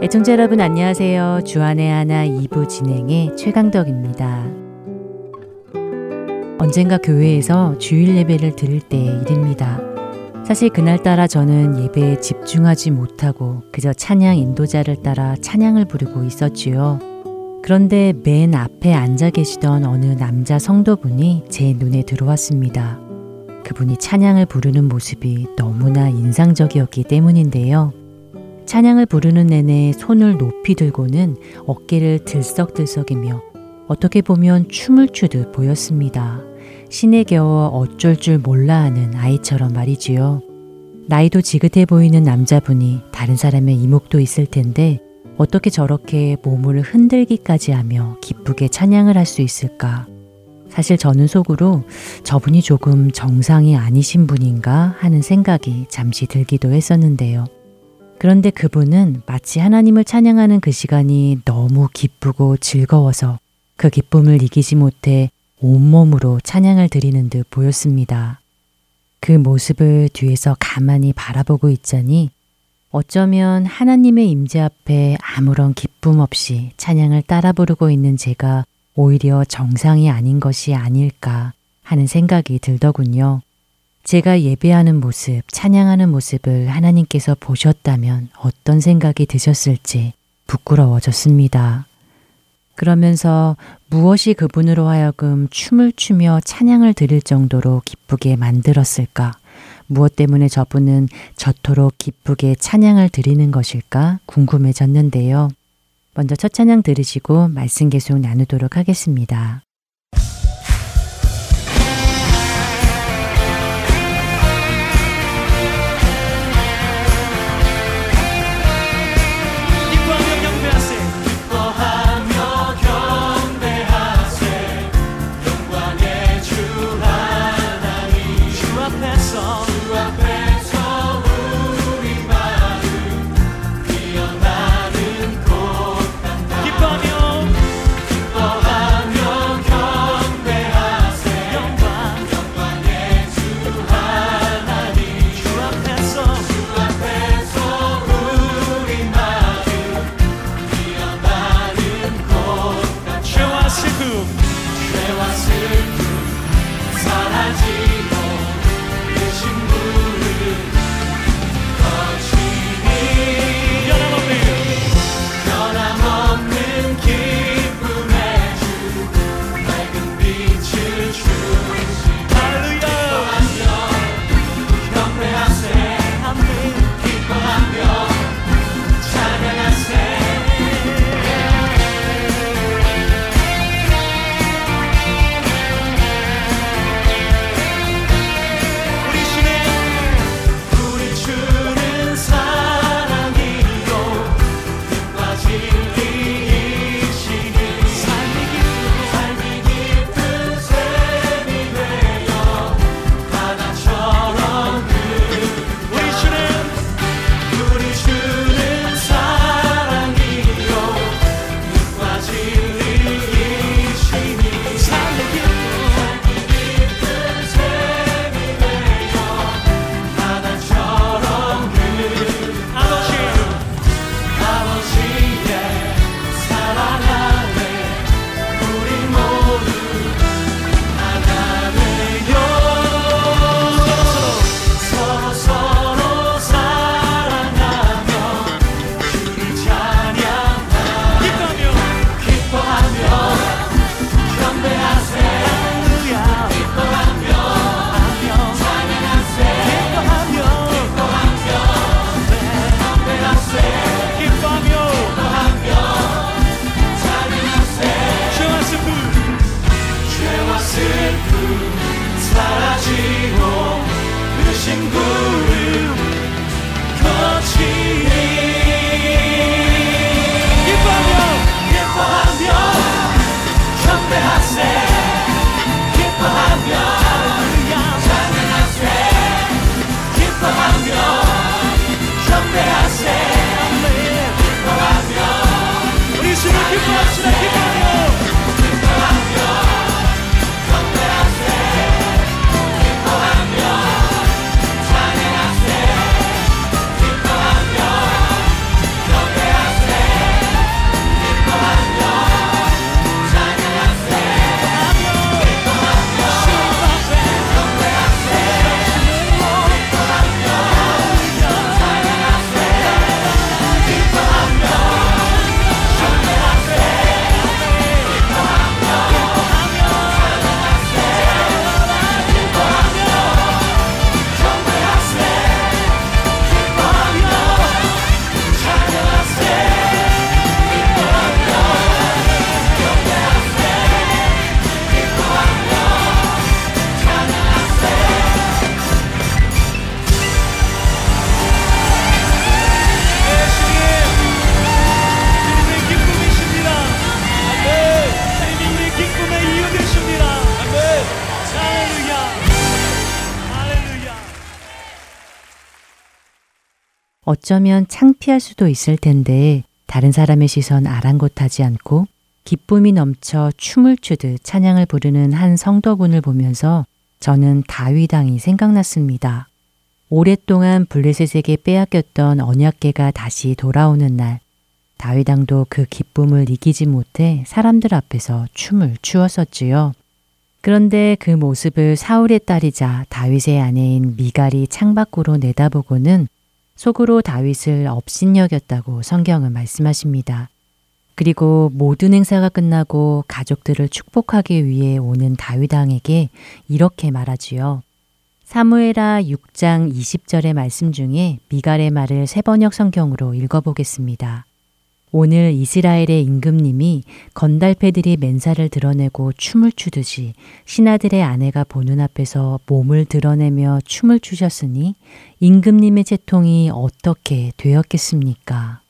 애청자 여러분 안녕하세요. 주안의 하나 2부 진행의 최강덕입니다. 언젠가 교회에서 주일 예배를 드릴 때의 일입니다. 사실 그날따라 저는 예배에 집중하지 못하고 그저 찬양 인도자를 따라 찬양을 부르고 있었지요. 그런데 맨 앞에 앉아 계시던 어느 남자 성도분이 제 눈에 들어왔습니다. 그분이 찬양을 부르는 모습이 너무나 인상적이었기 때문인데요. 찬양을 부르는 내내 손을 높이 들고는 어깨를 들썩들썩이며 어떻게 보면 춤을 추듯 보였습니다. 신에 겨워 어쩔 줄 몰라 하는 아이처럼 말이지요. 나이도 지긋해 보이는 남자분이 다른 사람의 이목도 있을 텐데 어떻게 저렇게 몸을 흔들기까지 하며 기쁘게 찬양을 할 수 있을까? 사실 저는 속으로 저분이 조금 정상이 아니신 분인가 하는 생각이 잠시 들기도 했었는데요. 그런데 그분은 마치 하나님을 찬양하는 그 시간이 너무 기쁘고 즐거워서 그 기쁨을 이기지 못해 온몸으로 찬양을 드리는 듯 보였습니다. 그 모습을 뒤에서 가만히 바라보고 있자니 어쩌면 하나님의 임재 앞에 아무런 기쁨 없이 찬양을 따라 부르고 있는 제가 오히려 정상이 아닌 것이 아닐까 하는 생각이 들더군요. 제가 예배하는 모습, 찬양하는 모습을 하나님께서 보셨다면 어떤 생각이 드셨을지 부끄러워졌습니다. 그러면서 무엇이 그분으로 하여금 춤을 추며 찬양을 드릴 정도로 기쁘게 만들었을까? 무엇 때문에 저분은 저토록 기쁘게 찬양을 드리는 것일까 궁금해졌는데요. 먼저 첫 찬양 들으시고 말씀 계속 나누도록 하겠습니다. 어쩌면 창피할 수도 있을 텐데 다른 사람의 시선 아랑곳하지 않고 기쁨이 넘쳐 춤을 추듯 찬양을 부르는 한 성도분을 보면서 저는 다윗왕이 생각났습니다. 오랫동안 블레셋에게 빼앗겼던 언약계가 다시 돌아오는 날, 다윗왕도 그 기쁨을 이기지 못해 사람들 앞에서 춤을 추었었지요. 그런데 그 모습을 사울의 딸이자 다윗의 아내인 미갈이 창밖으로 내다보고는 속으로 다윗을 업신여겼다고 성경은 말씀하십니다. 그리고 모든 행사가 끝나고 가족들을 축복하기 위해 오는 다윗왕에게 이렇게 말하지요. 사무에라 6장 20절의 말씀 중에 미갈의 말을 세번역 성경으로 읽어보겠습니다. 오늘 이스라엘의 임금님이 건달패들이 맨살을 드러내고 춤을 추듯이 신하들의 아내가 보는 앞에서 몸을 드러내며 춤을 추셨으니 임금님의 채통이 어떻게 되었겠습니까?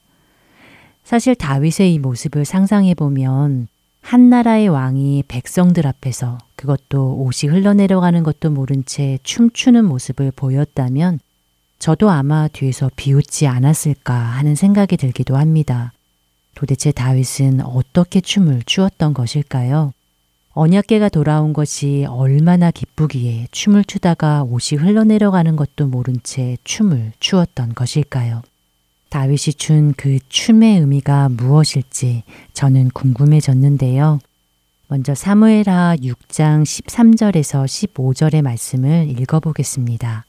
사실 다윗의 이 모습을 상상해 보면 한 나라의 왕이 백성들 앞에서 그것도 옷이 흘러내려가는 것도 모른 채 춤추는 모습을 보였다면 저도 아마 뒤에서 비웃지 않았을까 하는 생각이 들기도 합니다. 도대체 다윗은 어떻게 춤을 추었던 것일까요? 언약계가 돌아온 것이 얼마나 기쁘기에 춤을 추다가 옷이 흘러내려가는 것도 모른 채 춤을 추었던 것일까요? 다윗이 춘 그 춤의 의미가 무엇일지 저는 궁금해졌는데요. 먼저 사무엘하 6장 13절에서 15절의 말씀을 읽어보겠습니다.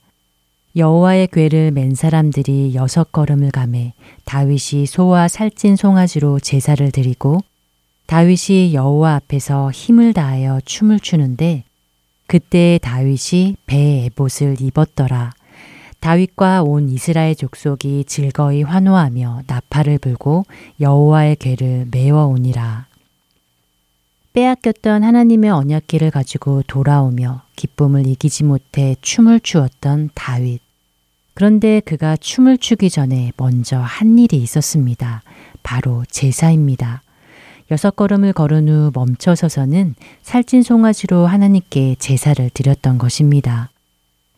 여호와의 궤를 맨 사람들이 여섯 걸음을 가매 다윗이 소와 살찐 송아지로 제사를 드리고 다윗이 여호와 앞에서 힘을 다하여 춤을 추는데 그때 다윗이 배에 에봇을 입었더라. 다윗과 온 이스라엘 족속이 즐거이 환호하며 나팔을 불고 여호와의 궤를 메워오니라. 빼앗겼던 하나님의 언약궤를 가지고 돌아오며 기쁨을 이기지 못해 춤을 추었던 다윗. 그런데 그가 춤을 추기 전에 먼저 한 일이 있었습니다. 바로 제사입니다. 여섯 걸음을 걸은 후 멈춰서서는 살찐 송아지로 하나님께 제사를 드렸던 것입니다.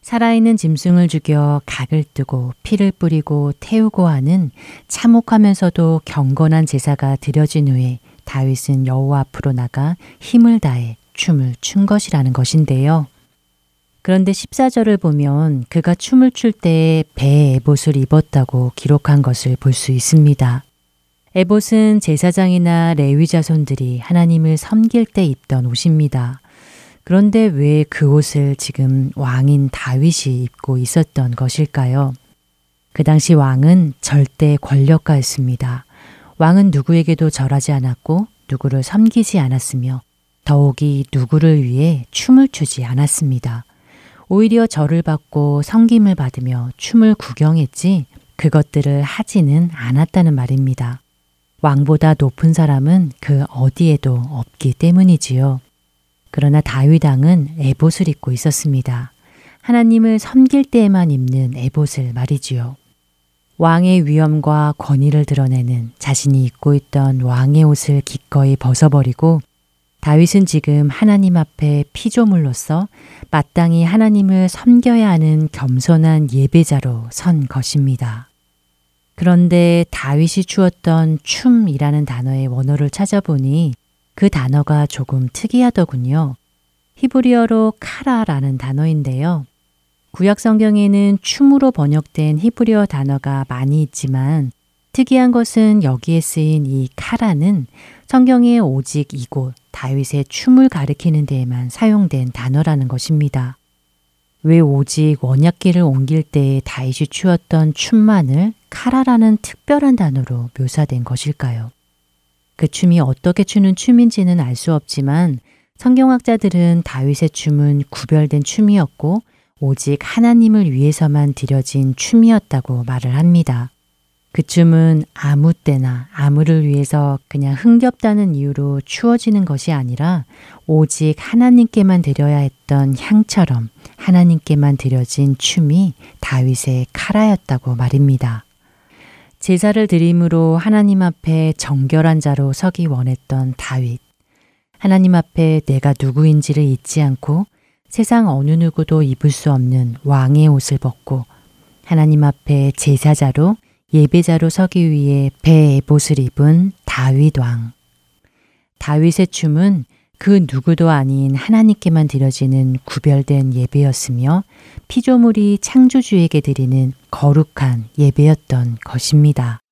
살아있는 짐승을 죽여 각을 뜨고 피를 뿌리고 태우고 하는 참혹하면서도 경건한 제사가 드려진 후에 다윗은 여호와 앞으로 나가 힘을 다해 춤을 춘 것이라는 것인데요. 그런데 14절을 보면 그가 춤을 출때 배에 에봇을 입었다고 기록한 것을 볼 수 있습니다. 에봇은 제사장이나 레위 자손들이 하나님을 섬길 때 입던 옷입니다. 그런데 왜 그 옷을 지금 왕인 다윗이 입고 있었던 것일까요? 그 당시 왕은 절대 권력가였습니다. 왕은 누구에게도 절하지 않았고 누구를 섬기지 않았으며 더욱이 누구를 위해 춤을 추지 않았습니다. 오히려 절을 받고 성김을 받으며 춤을 구경했지 그것들을 하지는 않았다는 말입니다. 왕보다 높은 사람은 그 어디에도 없기 때문이지요. 그러나 다윗왕은 에봇을 입고 있었습니다. 하나님을 섬길 때에만 입는 에봇을 말이지요. 왕의 위엄과 권위를 드러내는 자신이 입고 있던 왕의 옷을 기꺼이 벗어버리고 다윗은 지금 하나님 앞에 피조물로서 마땅히 하나님을 섬겨야 하는 겸손한 예배자로 선 것입니다. 그런데 다윗이 추었던 춤이라는 단어의 원어를 찾아보니 그 단어가 조금 특이하더군요. 히브리어로 카라라는 단어인데요. 구약 성경에는 춤으로 번역된 히브리어 단어가 많이 있지만 특이한 것은 여기에 쓰인 이 카라는 성경에 오직 이곳 다윗의 춤을 가리키는 데에만 사용된 단어라는 것입니다. 왜 오직 원약기를 옮길 때에 다윗이 추었던 춤만을 카라라는 특별한 단어로 묘사된 것일까요? 그 춤이 어떻게 추는 춤인지는 알 수 없지만 성경학자들은 다윗의 춤은 구별된 춤이었고 오직 하나님을 위해서만 드려진 춤이었다고 말을 합니다. 그 춤은 아무 때나 아무를 위해서 그냥 흥겹다는 이유로 추어지는 것이 아니라 오직 하나님께만 드려야 했던 향처럼 하나님께만 드려진 춤이 다윗의 카라였다고 말입니다. 제사를 드림으로 하나님 앞에 정결한 자로 서기 원했던 다윗. 하나님 앞에 내가 누구인지를 잊지 않고 세상 어느 누구도 입을 수 없는 왕의 옷을 벗고 하나님 앞에 제사자로 예배자로 서기 위해 배 에봇을 입은 다윗 왕. 다윗의 춤은 그 누구도 아닌 하나님께만 드려지는 구별된 예배였으며 피조물이 창조주에게 드리는 거룩한 예배였던 것입니다.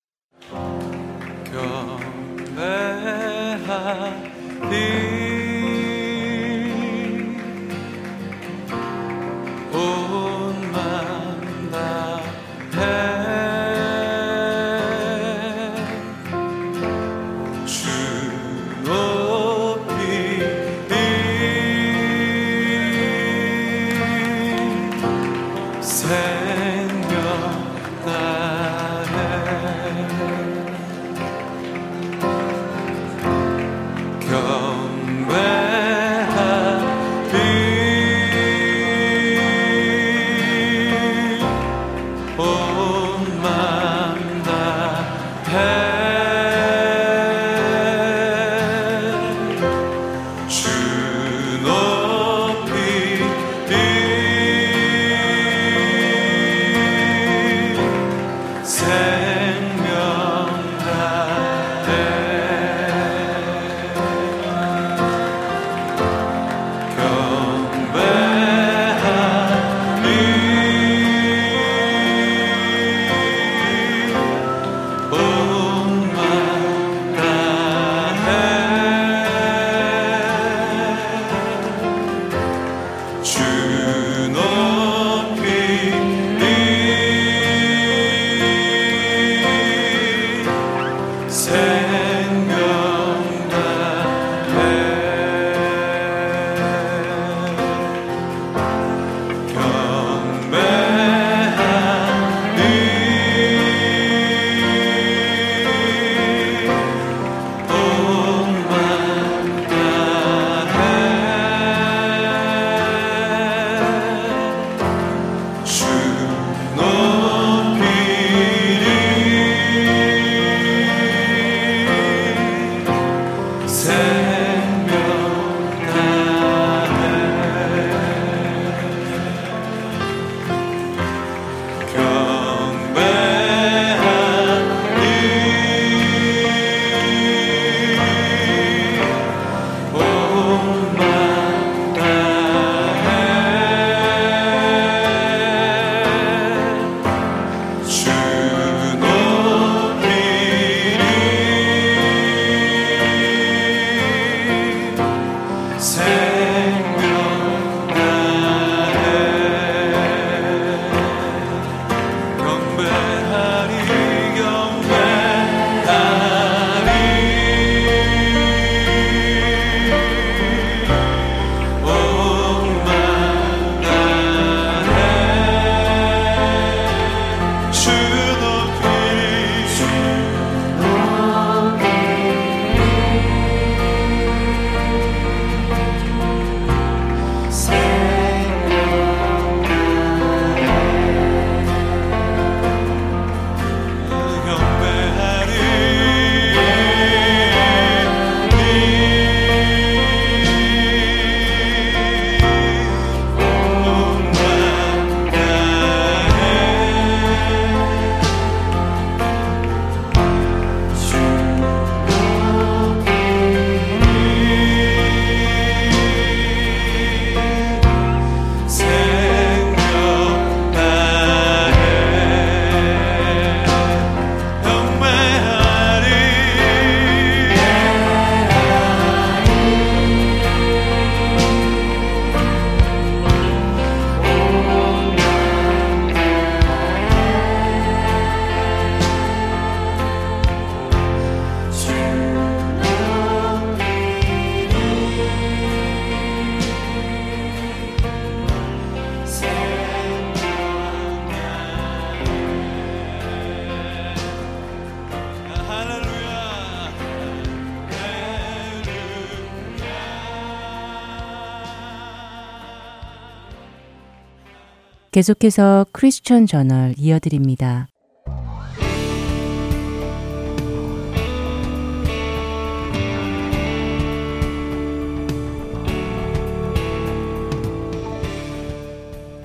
계속해서 크리스천 저널 이어드립니다.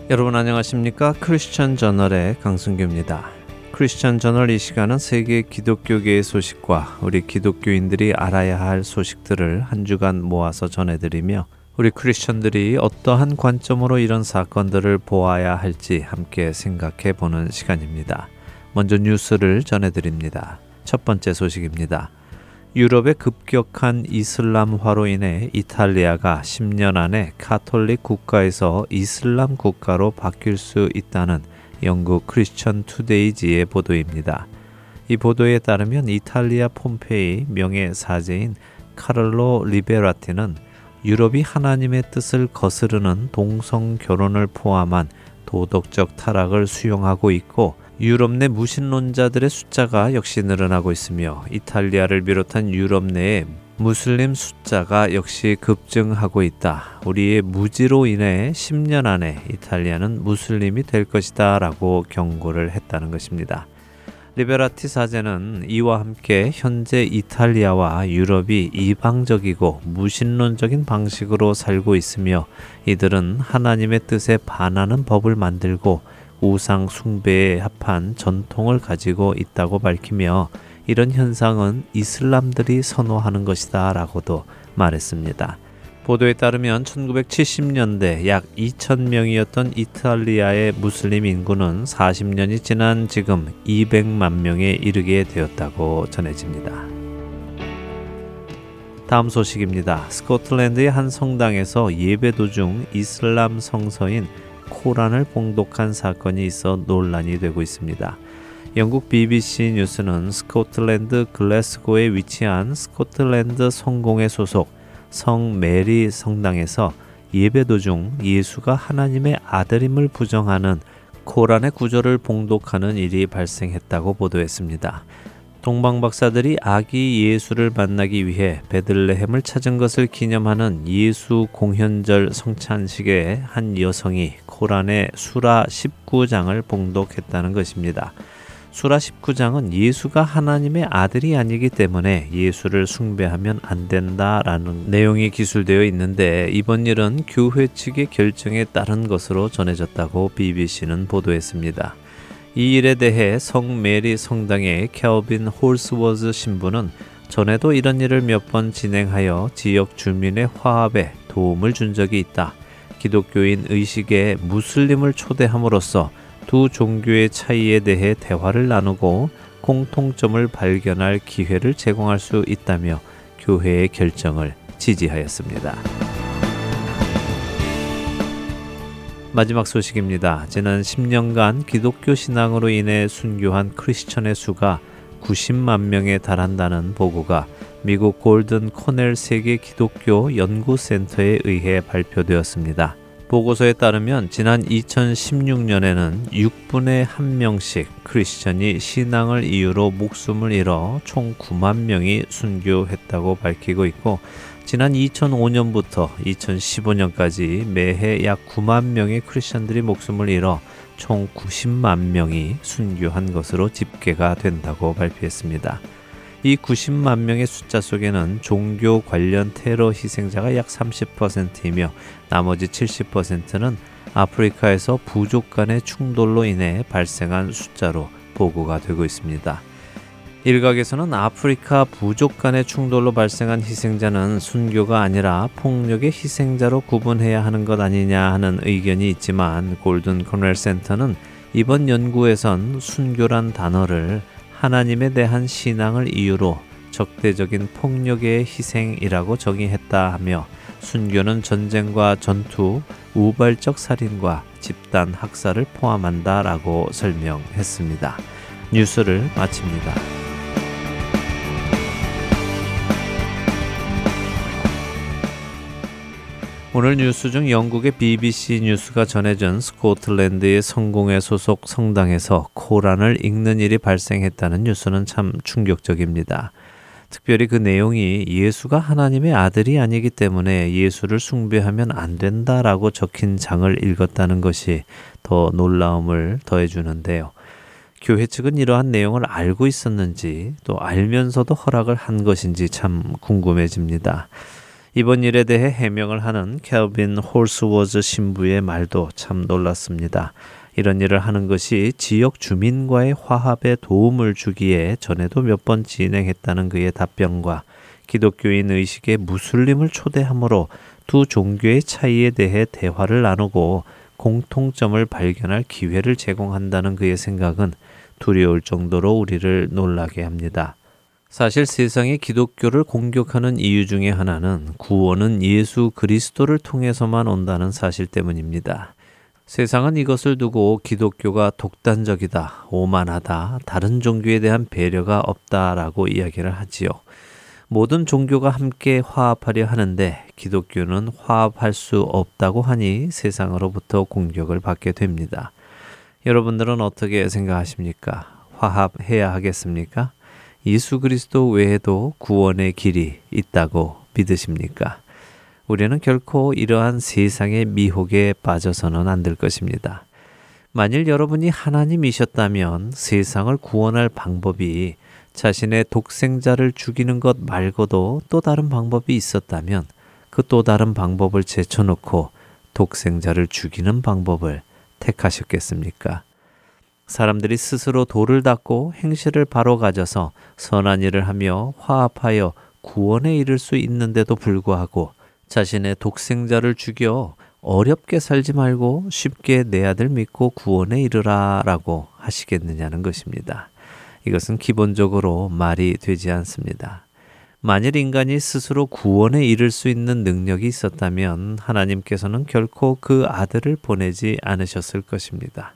여러분 안녕하십니까? 크리스천 저널의 강승규입니다. 크리스천 저널 이 시간은 세계 기독교계의 소식과 우리 기독교인들이 알아야 할 소식들을 한 주간 모아서 전해드리며 우리 크리스천들이 어떠한 관점으로 이런 사건들을 보아야 할지 함께 생각해 보는 시간입니다. 먼저 뉴스를 전해드립니다. 첫 번째 소식입니다. 유럽의 급격한 이슬람화로 인해 이탈리아가 10년 안에 카톨릭 국가에서 이슬람 국가로 바뀔 수 있다는 영국 크리스천 투데이지의 보도입니다. 이 보도에 따르면 이탈리아 폼페이 명예 사제인 카를로 리베라티는 유럽이 하나님의 뜻을 거스르는 동성 결혼을 포함한 도덕적 타락을 수용하고 있고 유럽 내 무신론자들의 숫자가 역시 늘어나고 있으며 이탈리아를 비롯한 유럽 내에 무슬림 숫자가 역시 급증하고 있다. 우리의 무지로 인해 10년 안에 이탈리아는 무슬림이 될 것이다 라고 경고를 했다는 것입니다. 리베라티 사제는 이와 함께 현재 이탈리아와 유럽이 이방적이고 무신론적인 방식으로 살고 있으며 이들은 하나님의 뜻에 반하는 법을 만들고 우상 숭배에 합한 전통을 가지고 있다고 밝히며 이런 현상은 이슬람들이 선호하는 것이다 라고도 말했습니다. 보도에 따르면 1970년대 약 2,000명이었던 이탈리아의 무슬림 인구는 40년이 지난 지금 200만 명에 이르게 되었다고 전해집니다. 다음 소식입니다. 스코틀랜드의 한 성당에서 예배 도중 이슬람 성서인 코란을 봉독한 사건이 있어 논란이 되고 있습니다. 영국 BBC 뉴스는 스코틀랜드 글래스고에 위치한 스코틀랜드 성공회 소속 성 메리 성당에서 예배 도중 예수가 하나님의 아들임을 부정하는 코란의 구절을 봉독하는 일이 발생했다고 보도했습니다. 동방 박사들이 아기 예수를 만나기 위해 베들레헴을 찾은 것을 기념하는 예수 공현절 성찬식에 한 여성이 코란의 수라 19장을 봉독했다는 것입니다. 수라 19장은 예수가 하나님의 아들이 아니기 때문에 예수를 숭배하면 안 된다라는 내용이 기술되어 있는데 이번 일은 교회 측의 결정에 따른 것으로 전해졌다고 BBC는 보도했습니다. 이 일에 대해 성 메리 성당의 켈빈 홀스워즈 신부는 전에도 이런 일을 몇 번 진행하여 지역 주민의 화합에 도움을 준 적이 있다. 기독교인 의식에 무슬림을 초대함으로써 두 종교의 차이에 대해 대화를 나누고 공통점을 발견할 기회를 제공할 수 있다며 교회의 결정을 지지하였습니다. 마지막 소식입니다. 지난 10년간 기독교 신앙으로 인해 순교한 크리스천의 수가 90만 명에 달한다는 보고가 미국 골든 코넬 세계 기독교 연구센터에 의해 발표되었습니다. 보고서에 따르면 지난 2016년에는 6분의 1명씩 크리스천이 신앙을 이유로 목숨을 잃어 총 9만 명이 순교했다고 밝히고 있고 지난 2005년부터 2015년까지 매해 약 9만 명의 크리스천들이 목숨을 잃어 총 90만 명이 순교한 것으로 집계가 된다고 발표했습니다. 이 90만 명의 숫자 속에는 종교 관련 테러 희생자가 약 30%이며 나머지 70%는 아프리카에서 부족 간의 충돌로 인해 발생한 숫자로 보고가 되고 있습니다. 일각에서는 아프리카 부족 간의 충돌로 발생한 희생자는 순교가 아니라 폭력의 희생자로 구분해야 하는 것 아니냐 하는 의견이 있지만 골든 코넬 센터는 이번 연구에선 순교란 단어를 하나님에 대한 신앙을 이유로 적대적인 폭력의 희생이라고 정의했다 하며 순교는 전쟁과 전투, 우발적 살인과 집단 학살을 포함한다라고 설명했습니다. 뉴스를 마칩니다. 오늘 뉴스 중 영국의 BBC 뉴스가 전해준 스코틀랜드의 성공회 소속 성당에서 코란을 읽는 일이 발생했다는 뉴스는 참 충격적입니다. 특별히 그 내용이 예수가 하나님의 아들이 아니기 때문에 예수를 숭배하면 안 된다라고 적힌 장을 읽었다는 것이 더 놀라움을 더해주는데요. 교회 측은 이러한 내용을 알고 있었는지 또 알면서도 허락을 한 것인지 참 궁금해집니다. 이번 일에 대해 해명을 하는 켈빈 홀스워즈 신부의 말도 참 놀랐습니다. 이런 일을 하는 것이 지역 주민과의 화합에 도움을 주기에 전에도 몇 번 진행했다는 그의 답변과 기독교인 의식의 무슬림을 초대함으로 두 종교의 차이에 대해 대화를 나누고 공통점을 발견할 기회를 제공한다는 그의 생각은 두려울 정도로 우리를 놀라게 합니다. 사실 세상의 기독교를 공격하는 이유 중의 하나는 구원은 예수 그리스도를 통해서만 온다는 사실 때문입니다. 세상은 이것을 두고 기독교가 독단적이다, 오만하다, 다른 종교에 대한 배려가 없다라고 이야기를 하지요. 모든 종교가 함께 화합하려 하는데 기독교는 화합할 수 없다고 하니 세상으로부터 공격을 받게 됩니다. 여러분들은 어떻게 생각하십니까? 화합해야 하겠습니까? 예수 그리스도 외에도 구원의 길이 있다고 믿으십니까? 우리는 결코 이러한 세상의 미혹에 빠져서는 안 될 것입니다. 만일 여러분이 하나님이셨다면 세상을 구원할 방법이 자신의 독생자를 죽이는 것 말고도 또 다른 방법이 있었다면 그 또 다른 방법을 제쳐놓고 독생자를 죽이는 방법을 택하셨겠습니까? 사람들이 스스로 돌을 닦고 행실을 바로 가져서 선한 일을 하며 화합하여 구원에 이를 수 있는데도 불구하고 자신의 독생자를 죽여 어렵게 살지 말고 쉽게 내 아들 믿고 구원에 이르라 라고 하시겠느냐는 것입니다. 이것은 기본적으로 말이 되지 않습니다. 만일 인간이 스스로 구원에 이를 수 있는 능력이 있었다면 하나님께서는 결코 그 아들을 보내지 않으셨을 것입니다.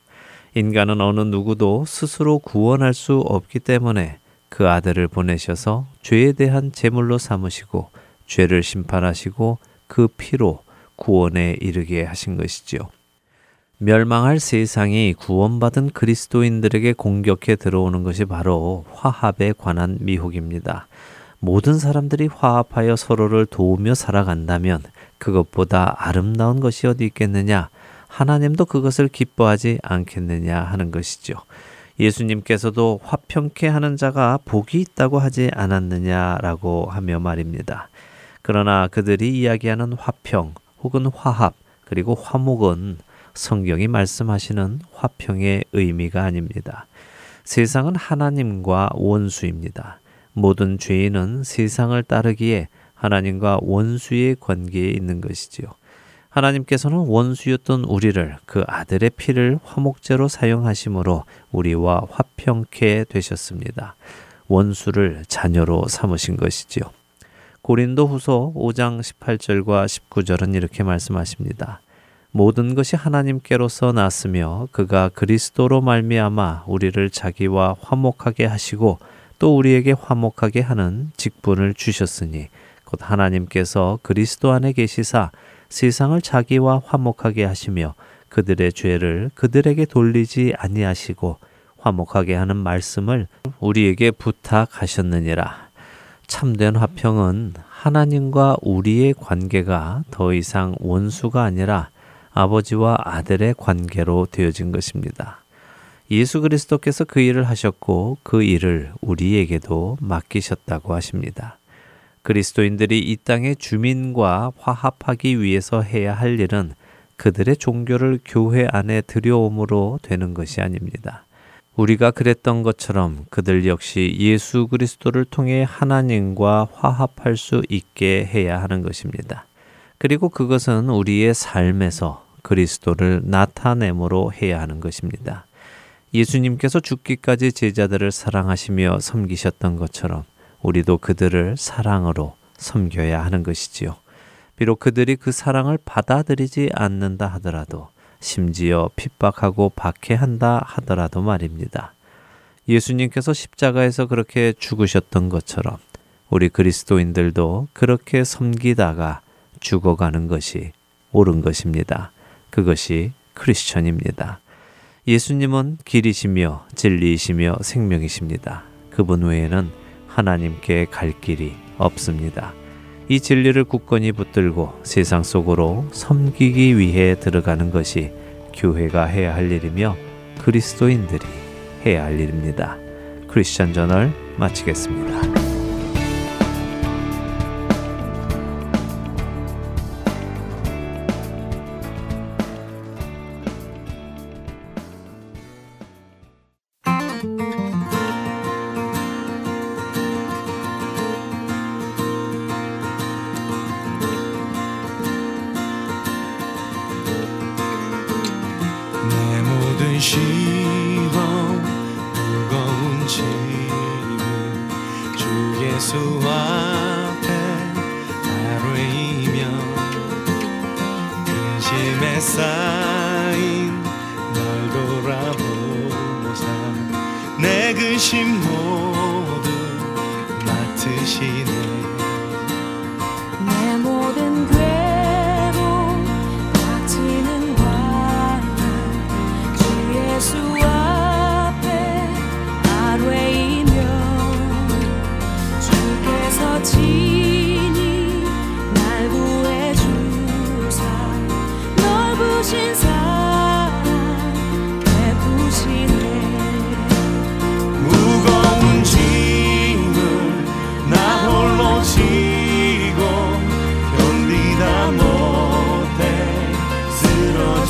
인간은 어느 누구도 스스로 구원할 수 없기 때문에 그 아들을 보내셔서 죄에 대한 제물로 삼으시고 죄를 심판하시고 그 피로 구원에 이르게 하신 것이지요. 멸망할 세상이 구원받은 그리스도인들에게 공격해 들어오는 것이 바로 화합에 관한 미혹입니다. 모든 사람들이 화합하여 서로를 도우며 살아간다면 그것보다 아름다운 것이 어디 있겠느냐? 하나님도 그것을 기뻐하지 않겠느냐 하는 것이죠. 예수님께서도 화평케 하는 자가 복이 있다고 하지 않았느냐라고 하며 말입니다. 그러나 그들이 이야기하는 화평 혹은 화합 그리고 화목은 성경이 말씀하시는 화평의 의미가 아닙니다. 세상은 하나님과 원수입니다. 모든 죄인은 세상을 따르기에 하나님과 원수의 관계에 있는 것이지요. 하나님께서는 원수였던 우리를 그 아들의 피를 화목제로 사용하심으로 우리와 화평케 되셨습니다. 원수를 자녀로 삼으신 것이지요. 고린도 후서 5장 18절과 19절은 이렇게 말씀하십니다. 모든 것이 하나님께로서 났으며 그가 그리스도로 말미암아 우리를 자기와 화목하게 하시고 또 우리에게 화목하게 하는 직분을 주셨으니 곧 하나님께서 그리스도 안에 계시사 세상을 자기와 화목하게 하시며 그들의 죄를 그들에게 돌리지 아니하시고 화목하게 하는 말씀을 우리에게 부탁하셨느니라. 참된 화평은 하나님과 우리의 관계가 더 이상 원수가 아니라 아버지와 아들의 관계로 되어진 것입니다. 예수 그리스도께서 그 일을 하셨고 그 일을 우리에게도 맡기셨다고 하십니다. 그리스도인들이 이 땅의 주민과 화합하기 위해서 해야 할 일은 그들의 종교를 교회 안에 들여옴으로 되는 것이 아닙니다. 우리가 그랬던 것처럼 그들 역시 예수 그리스도를 통해 하나님과 화합할 수 있게 해야 하는 것입니다. 그리고 그것은 우리의 삶에서 그리스도를 나타내므로 해야 하는 것입니다. 예수님께서 죽기까지 제자들을 사랑하시며 섬기셨던 것처럼 우리도 그들을 사랑으로 섬겨야 하는 것이지요. 비록 그들이 그 사랑을 받아들이지 않는다 하더라도 심지어 핍박하고 박해한다 하더라도 말입니다. 예수님께서 십자가에서 그렇게 죽으셨던 것처럼 우리 그리스도인들도 그렇게 섬기다가 죽어가는 것이 옳은 것입니다. 그것이 크리스천입니다. 예수님은 길이시며 진리이시며 생명이십니다. 그분 외에는 하나님께 갈 길이 없습니다. 이 진리를 굳건히 붙들고 세상 속으로 섬기기 위해 들어가는 것이 교회가 해야 할 일이며 그리스도인들이 해야 할 일입니다. 크리스천 저널 마치겠습니다.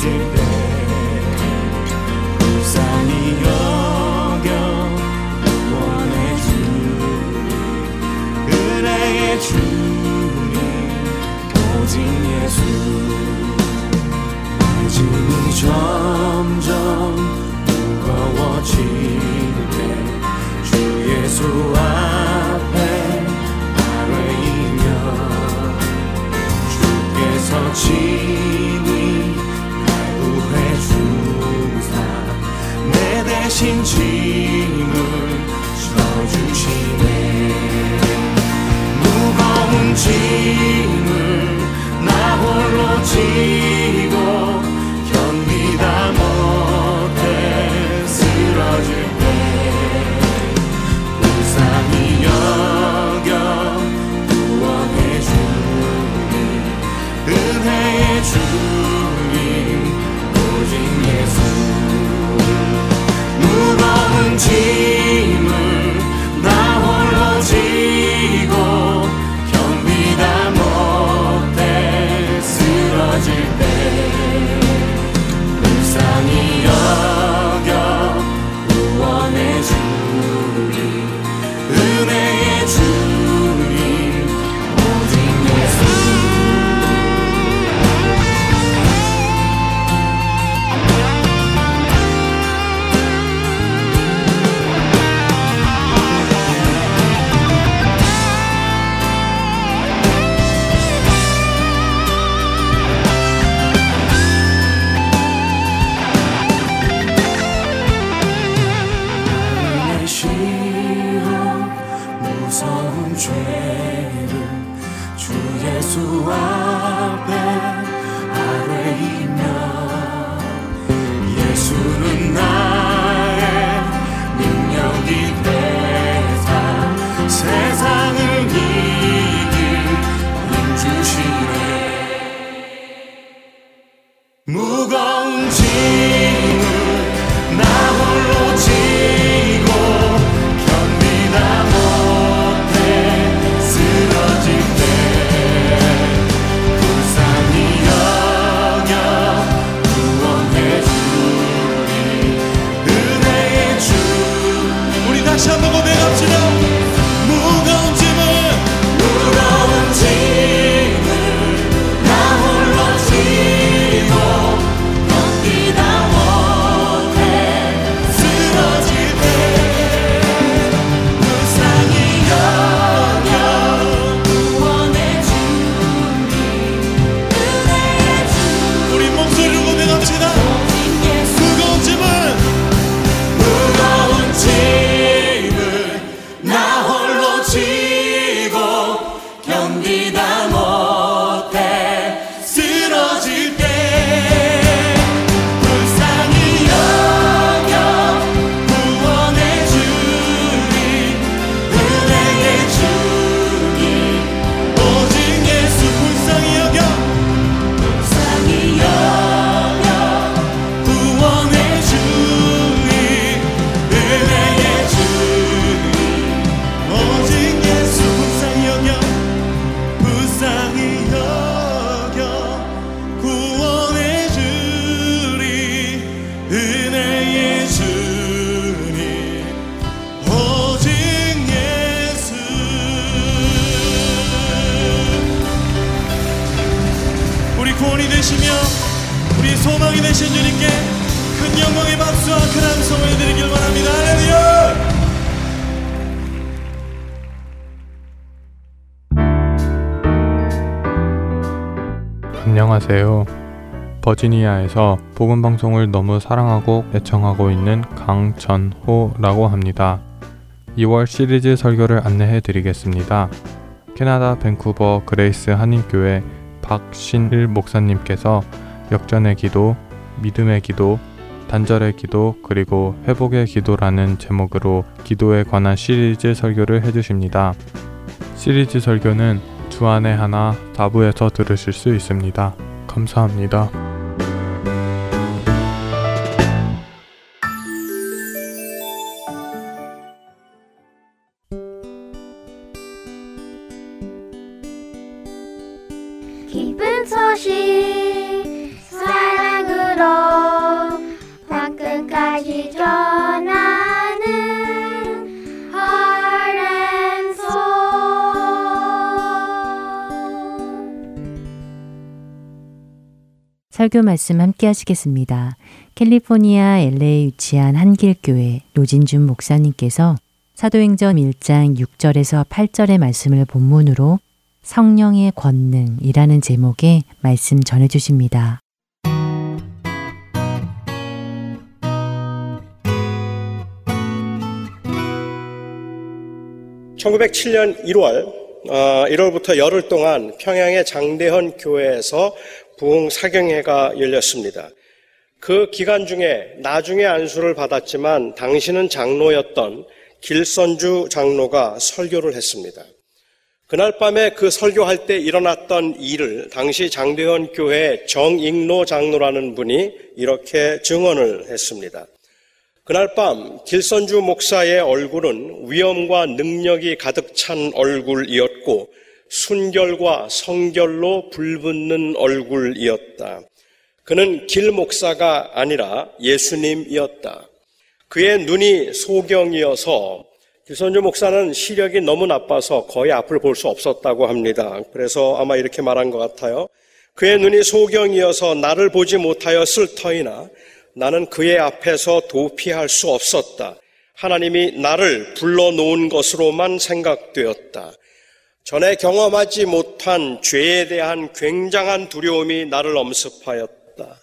구 버지니아에서 복음 방송을 너무 사랑하고 애청하고 있는 강전호라고 합니다. 2월 시리즈 설교를 안내해 드리겠습니다. 캐나다 밴쿠버 그레이스 한인교회 박신일 목사님께서 역전의 기도, 믿음의 기도, 단절의 기도, 그리고 회복의 기도라는 제목으로 기도에 관한 시리즈 설교를 해주십니다. 시리즈 설교는 주안의 하나 다부에서 들으실 수 있습니다. 감사합니다. 설교 말씀 함께 하시겠습니다. 캘리포니아 LA에 위치한 한길교회 노진준 목사님께서 사도행전 1장 6절에서 8절의 말씀을 본문으로 성령의 권능이라는 제목의 말씀 전해 주십니다. (1907년 1월) 어, 1월부터 열흘 동안 평양의 장대헌 교회에서 부흥 사경회가 열렸습니다. 그 기간 중에 나중에 안수를 받았지만 당신은 장로였던 길선주 장로가 설교를 했습니다. 그날 밤에 그 설교할 때 일어났던 일을 당시 장대현 교회 정익로 장로라는 분이 이렇게 증언을 했습니다. 그날 밤 길선주 목사의 얼굴은 위엄과 능력이 가득 찬 얼굴이었고 순결과 성결로 불붙는 얼굴이었다. 그는 길 목사가 아니라 예수님이었다. 그의 눈이 소경이어서 기선주 목사는 시력이 너무 나빠서 거의 앞을 볼 수 없었다고 합니다. 그래서 아마 이렇게 말한 것 같아요. 그의 눈이 소경이어서 나를 보지 못하였을 터이나 나는 그의 앞에서 도피할 수 없었다. 하나님이 나를 불러놓은 것으로만 생각되었다. 전에 경험하지 못한 죄에 대한 굉장한 두려움이 나를 엄습하였다.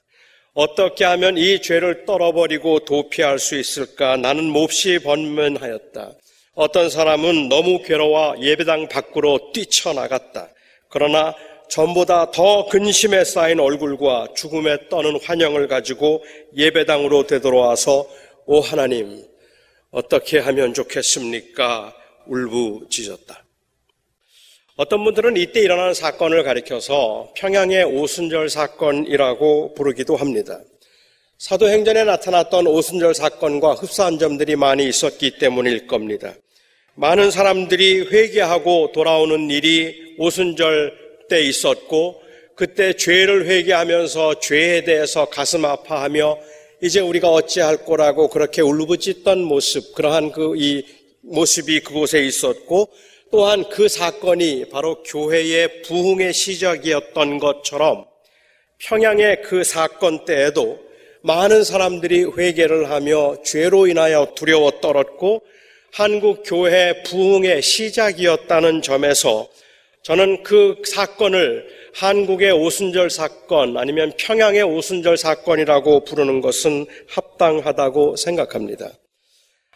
어떻게 하면 이 죄를 떨어버리고 도피할 수 있을까? 나는 몹시 번면하였다. 어떤 사람은 너무 괴로워 예배당 밖으로 뛰쳐나갔다. 그러나 전보다 더 근심에 쌓인 얼굴과 죽음에 떠는 환영을 가지고 예배당으로 되돌아와서 오 하나님 어떻게 하면 좋겠습니까? 울부짖었다. 어떤 분들은 이때 일어난 사건을 가리켜서 평양의 오순절 사건이라고 부르기도 합니다. 사도행전에 나타났던 오순절 사건과 흡사한 점들이 많이 있었기 때문일 겁니다. 많은 사람들이 회개하고 돌아오는 일이 오순절 때 있었고 그때 죄를 회개하면서 죄에 대해서 가슴 아파하며 이제 우리가 어찌할 거라고 그렇게 울부짖던 모습 그러한 그 이 모습이 그곳에 있었고 또한 그 사건이 바로 교회의 부흥의 시작이었던 것처럼 평양의 그 사건 때에도 많은 사람들이 회개를 하며 죄로 인하여 두려워 떨었고 한국 교회 부흥의 시작이었다는 점에서 저는 그 사건을 한국의 오순절 사건 아니면 평양의 오순절 사건이라고 부르는 것은 합당하다고 생각합니다.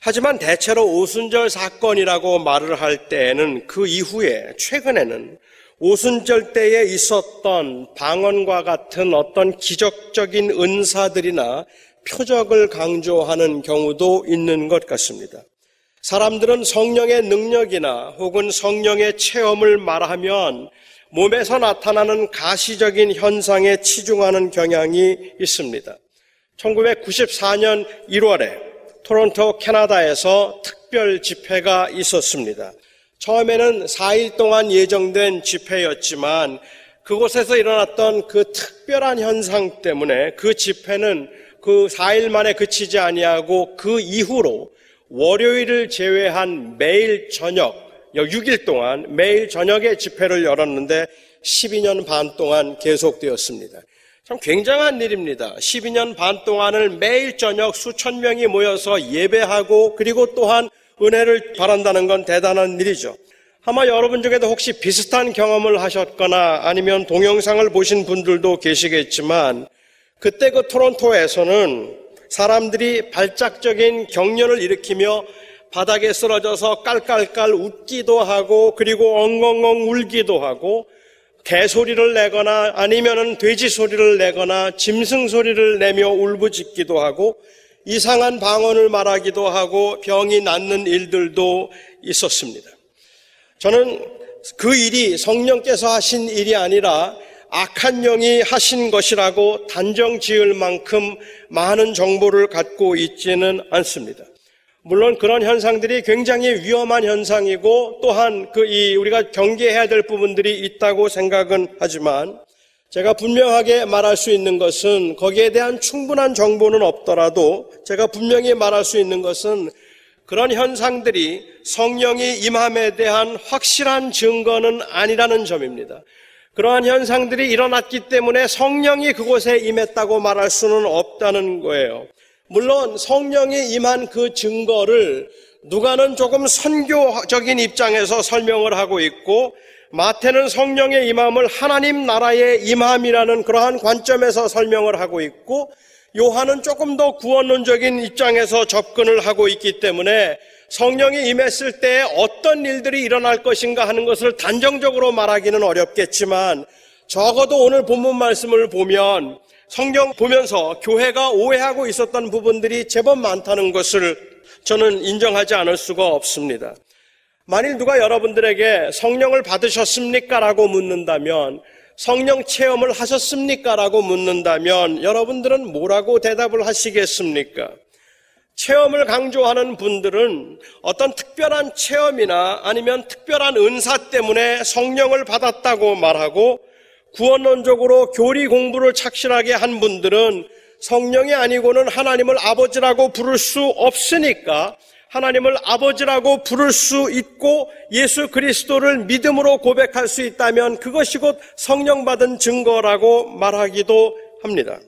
하지만 대체로 오순절 사건이라고 말을 할 때에는 그 이후에 최근에는 오순절 때에 있었던 방언과 같은 어떤 기적적인 은사들이나 표적을 강조하는 경우도 있는 것 같습니다. 사람들은 성령의 능력이나 혹은 성령의 체험을 말하면 몸에서 나타나는 가시적인 현상에 치중하는 경향이 있습니다. 1994년 1월에 토론토 캐나다에서 특별 집회가 있었습니다. 처음에는 4일 동안 예정된 집회였지만 그곳에서 일어났던 그 특별한 현상 때문에 그 집회는 그 4일 만에 그치지 아니하고 그 이후로 월요일을 제외한 매일 저녁 6일 동안 매일 저녁에 집회를 열었는데 12년 반 동안 계속되었습니다. 참 굉장한 일입니다. 12년 반 동안을 매일 저녁 수천 명이 모여서 예배하고 그리고 또한 은혜를 바란다는 건 대단한 일이죠. 아마 여러분 중에도 혹시 비슷한 경험을 하셨거나 아니면 동영상을 보신 분들도 계시겠지만 그때 그 토론토에서는 사람들이 발작적인 경련을 일으키며 바닥에 쓰러져서 깔깔깔 웃기도 하고 그리고 엉엉엉 울기도 하고 개소리를 내거나 아니면은 돼지 소리를 내거나 짐승 소리를 내며 울부짖기도 하고 이상한 방언을 말하기도 하고 병이 낫는 일들도 있었습니다. 저는 그 일이 성령께서 하신 일이 아니라 악한 영이 하신 것이라고 단정 지을 만큼 많은 정보를 갖고 있지는 않습니다. 물론 그런 현상들이 굉장히 위험한 현상이고 또한 그 이 우리가 경계해야 될 부분들이 있다고 생각은 하지만 제가 분명하게 말할 수 있는 것은 거기에 대한 충분한 정보는 없더라도 제가 분명히 말할 수 있는 것은 그런 현상들이 성령이 임함에 대한 확실한 증거는 아니라는 점입니다. 그러한 현상들이 일어났기 때문에 성령이 그곳에 임했다고 말할 수는 없다는 거예요. 물론 성령이 임한 그 증거를 누가는 조금 선교적인 입장에서 설명을 하고 있고 마태는 성령의 임함을 하나님 나라의 임함이라는 그러한 관점에서 설명을 하고 있고 요한은 조금 더 구원론적인 입장에서 접근을 하고 있기 때문에 성령이 임했을 때 어떤 일들이 일어날 것인가 하는 것을 단정적으로 말하기는 어렵겠지만 적어도 오늘 본문 말씀을 보면 성경 보면서 교회가 오해하고 있었던 부분들이 제법 많다는 것을 저는 인정하지 않을 수가 없습니다. 만일 누가 여러분들에게 성령을 받으셨습니까? 라고 묻는다면 성령 체험을 하셨습니까? 라고 묻는다면 여러분들은 뭐라고 대답을 하시겠습니까? 체험을 강조하는 분들은 어떤 특별한 체험이나 아니면 특별한 은사 때문에 성령을 받았다고 말하고 구원론적으로 교리 공부를 착실하게 한 분들은 성령이 아니고는 하나님을 아버지라고 부를 수 없으니까 하나님을 아버지라고 부를 수 있고 예수 그리스도를 믿음으로 고백할 수 있다면 그것이 곧 성령 받은 증거라고 말하기도 합니다.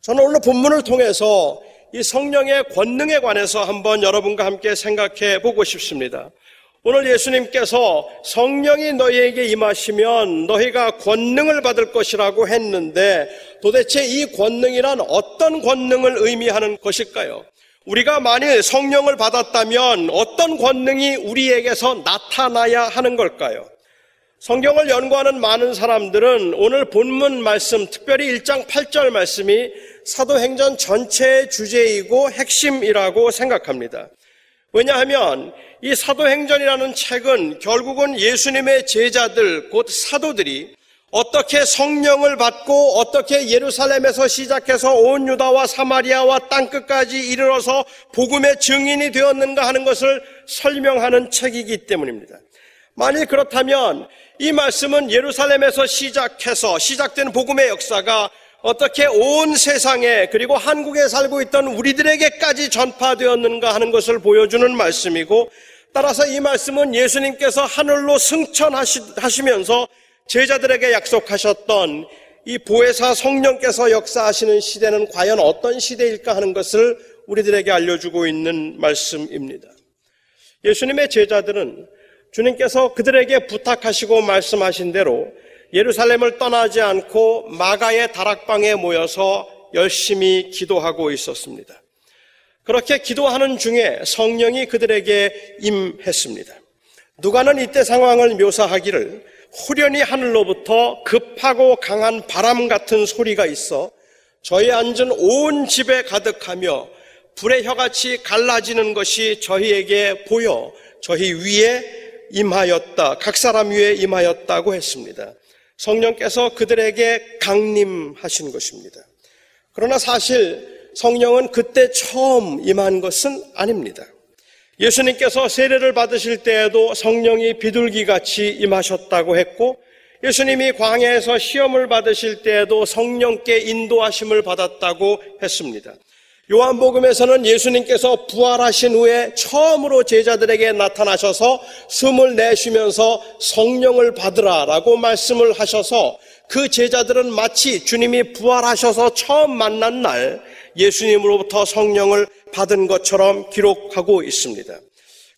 저는 오늘 본문을 통해서 이 성령의 권능에 관해서 한번 여러분과 함께 생각해 보고 싶습니다. 오늘 예수님께서 성령이 너희에게 임하시면 너희가 권능을 받을 것이라고 했는데 도대체 이 권능이란 어떤 권능을 의미하는 것일까요? 우리가 만일 성령을 받았다면 어떤 권능이 우리에게서 나타나야 하는 걸까요? 성경을 연구하는 많은 사람들은 오늘 본문 말씀, 특별히 1장 8절 말씀이 사도행전 전체의 주제이고 핵심이라고 생각합니다. 왜냐하면 이 사도행전이라는 책은 결국은 예수님의 제자들, 곧 사도들이 어떻게 성령을 받고 어떻게 예루살렘에서 시작해서 온 유다와 사마리아와 땅끝까지 이르러서 복음의 증인이 되었는가 하는 것을 설명하는 책이기 때문입니다. 만일 그렇다면 이 말씀은 예루살렘에서 시작해서 시작된 복음의 역사가 어떻게 온 세상에 그리고 한국에 살고 있던 우리들에게까지 전파되었는가 하는 것을 보여주는 말씀이고 따라서 이 말씀은 예수님께서 하늘로 승천하시면서 제자들에게 약속하셨던 이 보혜사 성령께서 역사하시는 시대는 과연 어떤 시대일까 하는 것을 우리들에게 알려주고 있는 말씀입니다. 예수님의 제자들은 주님께서 그들에게 부탁하시고 말씀하신 대로 예루살렘을 떠나지 않고 마가의 다락방에 모여서 열심히 기도하고 있었습니다. 그렇게 기도하는 중에 성령이 그들에게 임했습니다. 누가는 이때 상황을 묘사하기를 후련히 하늘로부터 급하고 강한 바람 같은 소리가 있어 저희 앉은 온 집에 가득하며 불의 혀같이 갈라지는 것이 저희에게 보여 저희 위에 임하였다. 각 사람 위에 임하였다고 했습니다. 성령께서 그들에게 강림하신 것입니다. 그러나 사실 성령은 그때 처음 임한 것은 아닙니다. 예수님께서 세례를 받으실 때에도 성령이 비둘기 같이 임하셨다고 했고 예수님이 광야에서 시험을 받으실 때에도 성령께 인도하심을 받았다고 했습니다. 요한복음에서는 예수님께서 부활하신 후에 처음으로 제자들에게 나타나셔서 숨을 내쉬면서 성령을 받으라라고 말씀을 하셔서 그 제자들은 마치 주님이 부활하셔서 처음 만난 날 예수님으로부터 성령을 받은 것처럼 기록하고 있습니다.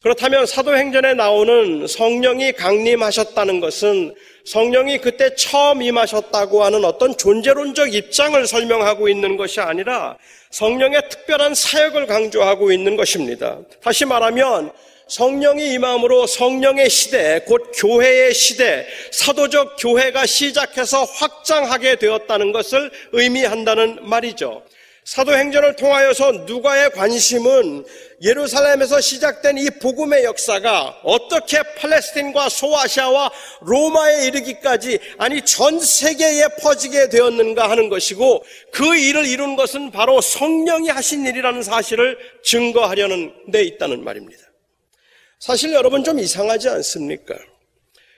그렇다면 사도행전에 나오는 성령이 강림하셨다는 것은 성령이 그때 처음 임하셨다고 하는 어떤 존재론적 입장을 설명하고 있는 것이 아니라 성령의 특별한 사역을 강조하고 있는 것입니다. 다시 말하면 성령이 임함으로 성령의 시대, 곧 교회의 시대, 사도적 교회가 시작해서 확장하게 되었다는 것을 의미한다는 말이죠. 사도행전을 통하여서 누가의 관심은 예루살렘에서 시작된 이 복음의 역사가 어떻게 팔레스틴과 소아시아와 로마에 이르기까지 아니 전 세계에 퍼지게 되었는가 하는 것이고 그 일을 이룬 것은 바로 성령이 하신 일이라는 사실을 증거하려는 데 있다는 말입니다. 사실 여러분 좀 이상하지 않습니까?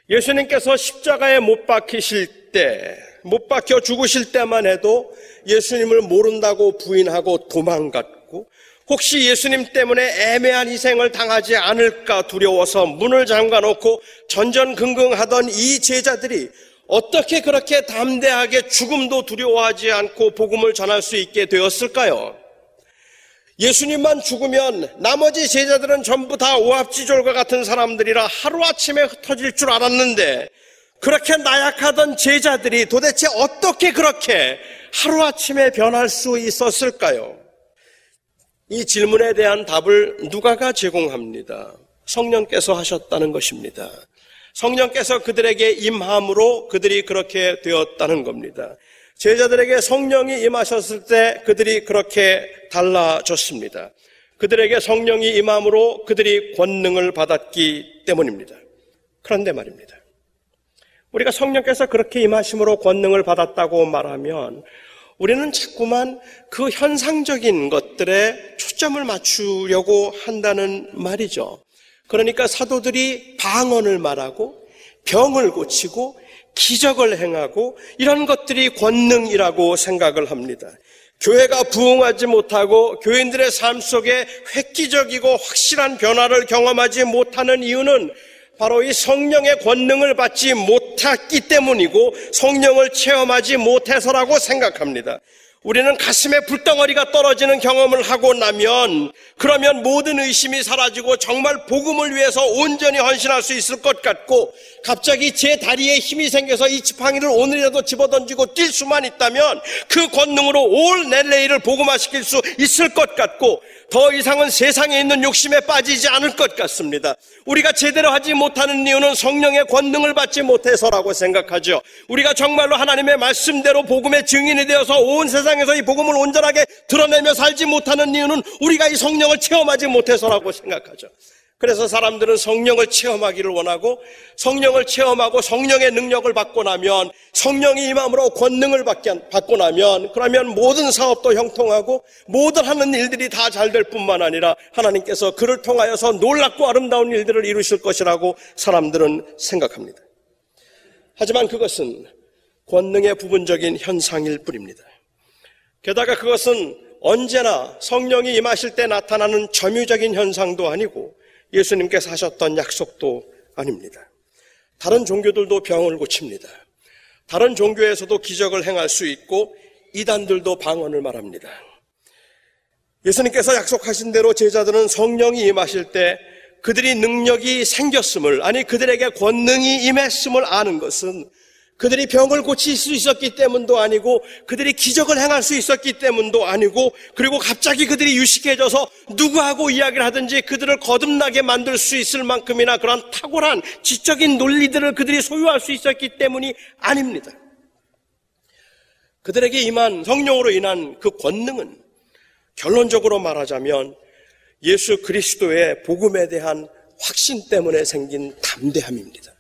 예수님께서 십자가에 못 박히실 때, 못 박혀 죽으실 때만 해도 예수님을 모른다고 부인하고 도망갔고, 혹시 예수님 때문에 애매한 희생을 당하지 않을까 두려워서 문을 잠가 놓고 전전긍긍하던 이 제자들이 어떻게 그렇게 담대하게 죽음도 두려워하지 않고 복음을 전할 수 있게 되었을까요? 예수님만 죽으면 나머지 제자들은 전부 다 오합지졸과 같은 사람들이라 하루아침에 흩어질 줄 알았는데 그렇게 나약하던 제자들이 도대체 어떻게 그렇게 하루아침에 변할 수 있었을까요? 이 질문에 대한 답을 누가가 제공합니다. 성령께서 하셨다는 것입니다. 성령께서 그들에게 임함으로 그들이 그렇게 되었다는 겁니다. 제자들에게 성령이 임하셨을 때 그들이 그렇게 달라졌습니다. 그들에게 성령이 임함으로 그들이 권능을 받았기 때문입니다. 그런데 말입니다. 우리가 성령께서 그렇게 임하심으로 권능을 받았다고 말하면 우리는 자꾸만 그 현상적인 것들에 초점을 맞추려고 한다는 말이죠. 그러니까 사도들이 방언을 말하고 병을 고치고 기적을 행하고 이런 것들이 권능이라고 생각을 합니다. 교회가 부흥하지 못하고 교인들의 삶 속에 획기적이고 확실한 변화를 경험하지 못하는 이유는 바로 이 성령의 권능을 받지 못했기 때문이고 성령을 체험하지 못해서라고 생각합니다. 우리는 가슴에 불덩어리가 떨어지는 경험을 하고 나면 그러면 모든 의심이 사라지고 정말 복음을 위해서 온전히 헌신할 수 있을 것 같고 갑자기 제 다리에 힘이 생겨서 이 지팡이를 오늘이라도 집어던지고 뛸 수만 있다면 그 권능으로 올 넬레이를 복음화시킬 수 있을 것 같고 더 이상은 세상에 있는 욕심에 빠지지 않을 것 같습니다. 우리가 제대로 하지 못하는 이유는 성령의 권능을 받지 못해서라고 생각하죠. 우리가 정말로 하나님의 말씀대로 복음의 증인이 되어서 온 세상에서 이 복음을 온전하게 드러내며 살지 못하는 이유는 우리가 이 성령을 체험하지 못해서라고 생각하죠. 그래서 사람들은 성령을 체험하기를 원하고 성령을 체험하고 성령의 능력을 받고 나면 성령이 임함으로 권능을 받고 나면 그러면 모든 사업도 형통하고 모든 하는 일들이 다 잘 될 뿐만 아니라 하나님께서 그를 통하여서 놀랍고 아름다운 일들을 이루실 것이라고 사람들은 생각합니다. 하지만 그것은 권능의 부분적인 현상일 뿐입니다. 게다가 그것은 언제나 성령이 임하실 때 나타나는 점유적인 현상도 아니고 예수님께서 하셨던 약속도 아닙니다. 다른 종교들도 병을 고칩니다. 다른 종교에서도 기적을 행할 수 있고 이단들도 방언을 말합니다. 예수님께서 약속하신 대로 제자들은 성령이 임하실 때 그들이 능력이 생겼음을 아니 그들에게 권능이 임했음을 아는 것은 그들이 병을 고칠 수 있었기 때문도 아니고 그들이 기적을 행할 수 있었기 때문도 아니고 그리고 갑자기 그들이 유식해져서 누구하고 이야기를 하든지 그들을 거듭나게 만들 수 있을 만큼이나 그런 탁월한 지적인 논리들을 그들이 소유할 수 있었기 때문이 아닙니다. 그들에게 임한 성령으로 인한 그 권능은 결론적으로 말하자면 예수 그리스도의 복음에 대한 확신 때문에 생긴 담대함입니다.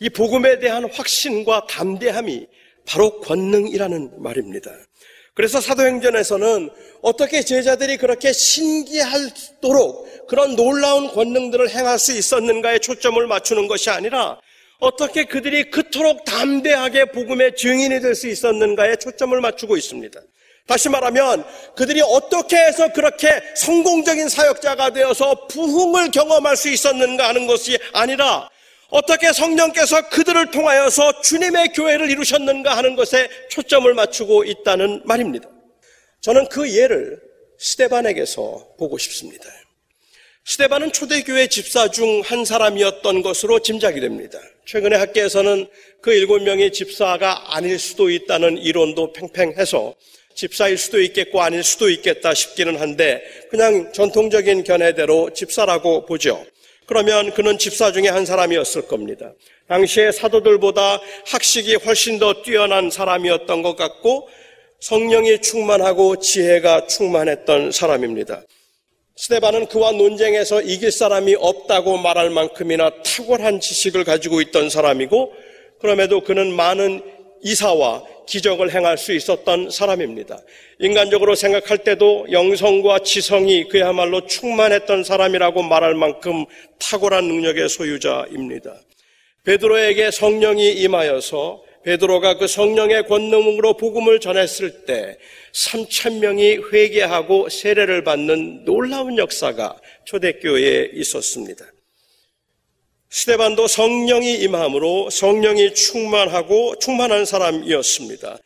이 복음에 대한 확신과 담대함이 바로 권능이라는 말입니다. 그래서 사도행전에서는 어떻게 제자들이 그렇게 신기하도록 그런 놀라운 권능들을 행할 수 있었는가에 초점을 맞추는 것이 아니라 어떻게 그들이 그토록 담대하게 복음의 증인이 될 수 있었는가에 초점을 맞추고 있습니다. 다시 말하면 그들이 어떻게 해서 그렇게 성공적인 사역자가 되어서 부흥을 경험할 수 있었는가 하는 것이 아니라 어떻게 성령께서 그들을 통하여서 주님의 교회를 이루셨는가 하는 것에 초점을 맞추고 있다는 말입니다. 저는 그 예를 스테반에게서 보고 싶습니다. 스테반은 초대교회 집사 중 한 사람이었던 것으로 짐작이 됩니다. 최근에 학계에서는 그 일곱 명의 집사가 아닐 수도 있다는 이론도 팽팽해서 집사일 수도 있겠고 아닐 수도 있겠다 싶기는 한데 그냥 전통적인 견해대로 집사라고 보죠. 그러면 그는 집사 중에 한 사람이었을 겁니다. 당시의 사도들보다 학식이 훨씬 더 뛰어난 사람이었던 것 같고 성령이 충만하고 지혜가 충만했던 사람입니다. 스테반은 그와 논쟁에서 이길 사람이 없다고 말할 만큼이나 탁월한 지식을 가지고 있던 사람이고 그럼에도 그는 많은 이사와 기적을 행할 수 있었던 사람입니다. 인간적으로 생각할 때도 영성과 지성이 그야말로 충만했던 사람이라고 말할 만큼 탁월한 능력의 소유자입니다. 베드로에게 성령이 임하여서 베드로가 그 성령의 권능으로 복음을 전했을 때 3천 명이 회개하고 세례를 받는 놀라운 역사가 초대교회에 있었습니다. 스테반도 성령이 임함으로 성령이 충만하고 충만한 사람이었습니다.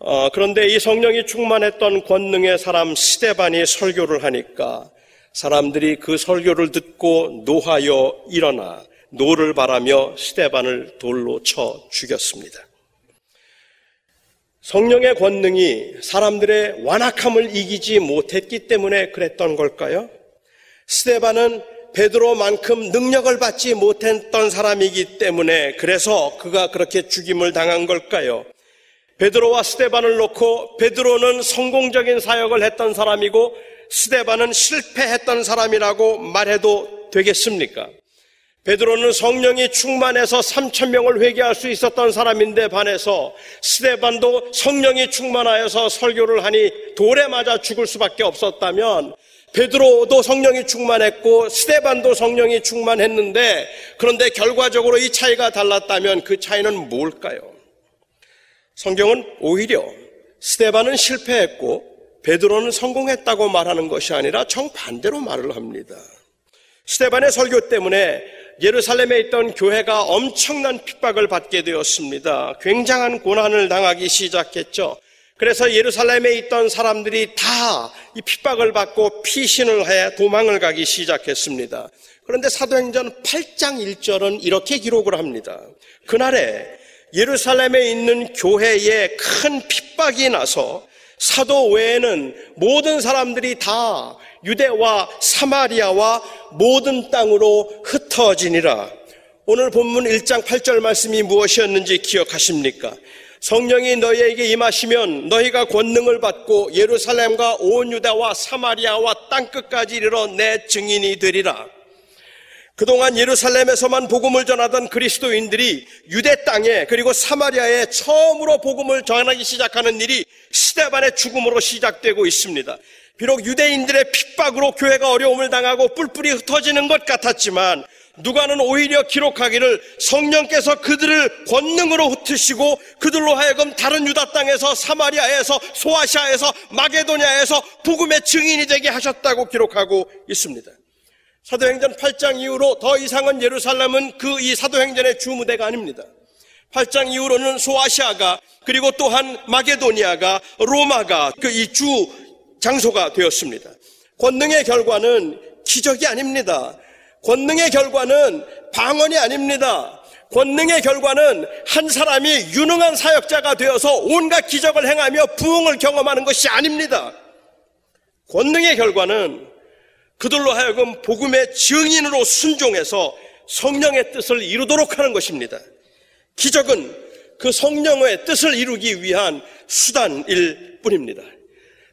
어, 그런데 이 성령이 충만했던 권능의 사람 스테반이 설교를 하니까 사람들이 그 설교를 듣고 노하여 일어나 노를 발하며 스테반을 돌로 쳐 죽였습니다. 성령의 권능이 사람들의 완악함을 이기지 못했기 때문에 그랬던 걸까요? 스테반은 베드로만큼 능력을 받지 못했던 사람이기 때문에 그래서 그가 그렇게 죽임을 당한 걸까요? 베드로와 스테반을 놓고 베드로는 성공적인 사역을 했던 사람이고 스테반은 실패했던 사람이라고 말해도 되겠습니까? 베드로는 성령이 충만해서 3천 명을 회개할 수 있었던 사람인데 반해서 스테반도 성령이 충만하여서 설교를 하니 돌에 맞아 죽을 수밖에 없었다면 베드로도 성령이 충만했고 스테반도 성령이 충만했는데 그런데 결과적으로 이 차이가 달랐다면 그 차이는 뭘까요? 성경은 오히려 스테반은 실패했고 베드로는 성공했다고 말하는 것이 아니라 정반대로 말을 합니다. 스테반의 설교 때문에 예루살렘에 있던 교회가 엄청난 핍박을 받게 되었습니다. 굉장한 고난을 당하기 시작했죠. 그래서 예루살렘에 있던 사람들이 다 이 핍박을 받고 피신을 해 도망을 가기 시작했습니다. 그런데 사도행전 8장 1절은 이렇게 기록을 합니다. 그날에 예루살렘에 있는 교회에 큰 핍박이 나서 사도 외에는 모든 사람들이 다 유대와 사마리아와 모든 땅으로 흩어지니라. 오늘 본문 1장 8절 말씀이 무엇이었는지 기억하십니까? 성령이 너희에게 임하시면 너희가 권능을 받고 예루살렘과 온 유다와 사마리아와 땅끝까지 이르러 내 증인이 되리라. 그동안 예루살렘에서만 복음을 전하던 그리스도인들이 유대 땅에 그리고 사마리아에 처음으로 복음을 전하기 시작하는 일이 스테반의 죽음으로 시작되고 있습니다. 비록 유대인들의 핍박으로 교회가 어려움을 당하고 뿔뿔이 흩어지는 것 같았지만 누가는 오히려 기록하기를 성령께서 그들을 권능으로 흩으시고 그들로 하여금 다른 유다 땅에서 사마리아에서 소아시아에서 마게도냐에서 복음의 증인이 되게 하셨다고 기록하고 있습니다. 사도행전 8장 이후로 더 이상은 예루살렘은 그 이 사도행전의 주무대가 아닙니다. 8장 이후로는 소아시아가 그리고 또한 마게도니아가 로마가 그 이 주 장소가 되었습니다. 권능의 결과는 기적이 아닙니다. 권능의 결과는 방언이 아닙니다. 권능의 결과는 한 사람이 유능한 사역자가 되어서 온갖 기적을 행하며 부흥을 경험하는 것이 아닙니다. 권능의 결과는 그들로 하여금 복음의 증인으로 순종해서 성령의 뜻을 이루도록 하는 것입니다. 기적은 그 성령의 뜻을 이루기 위한 수단일 뿐입니다.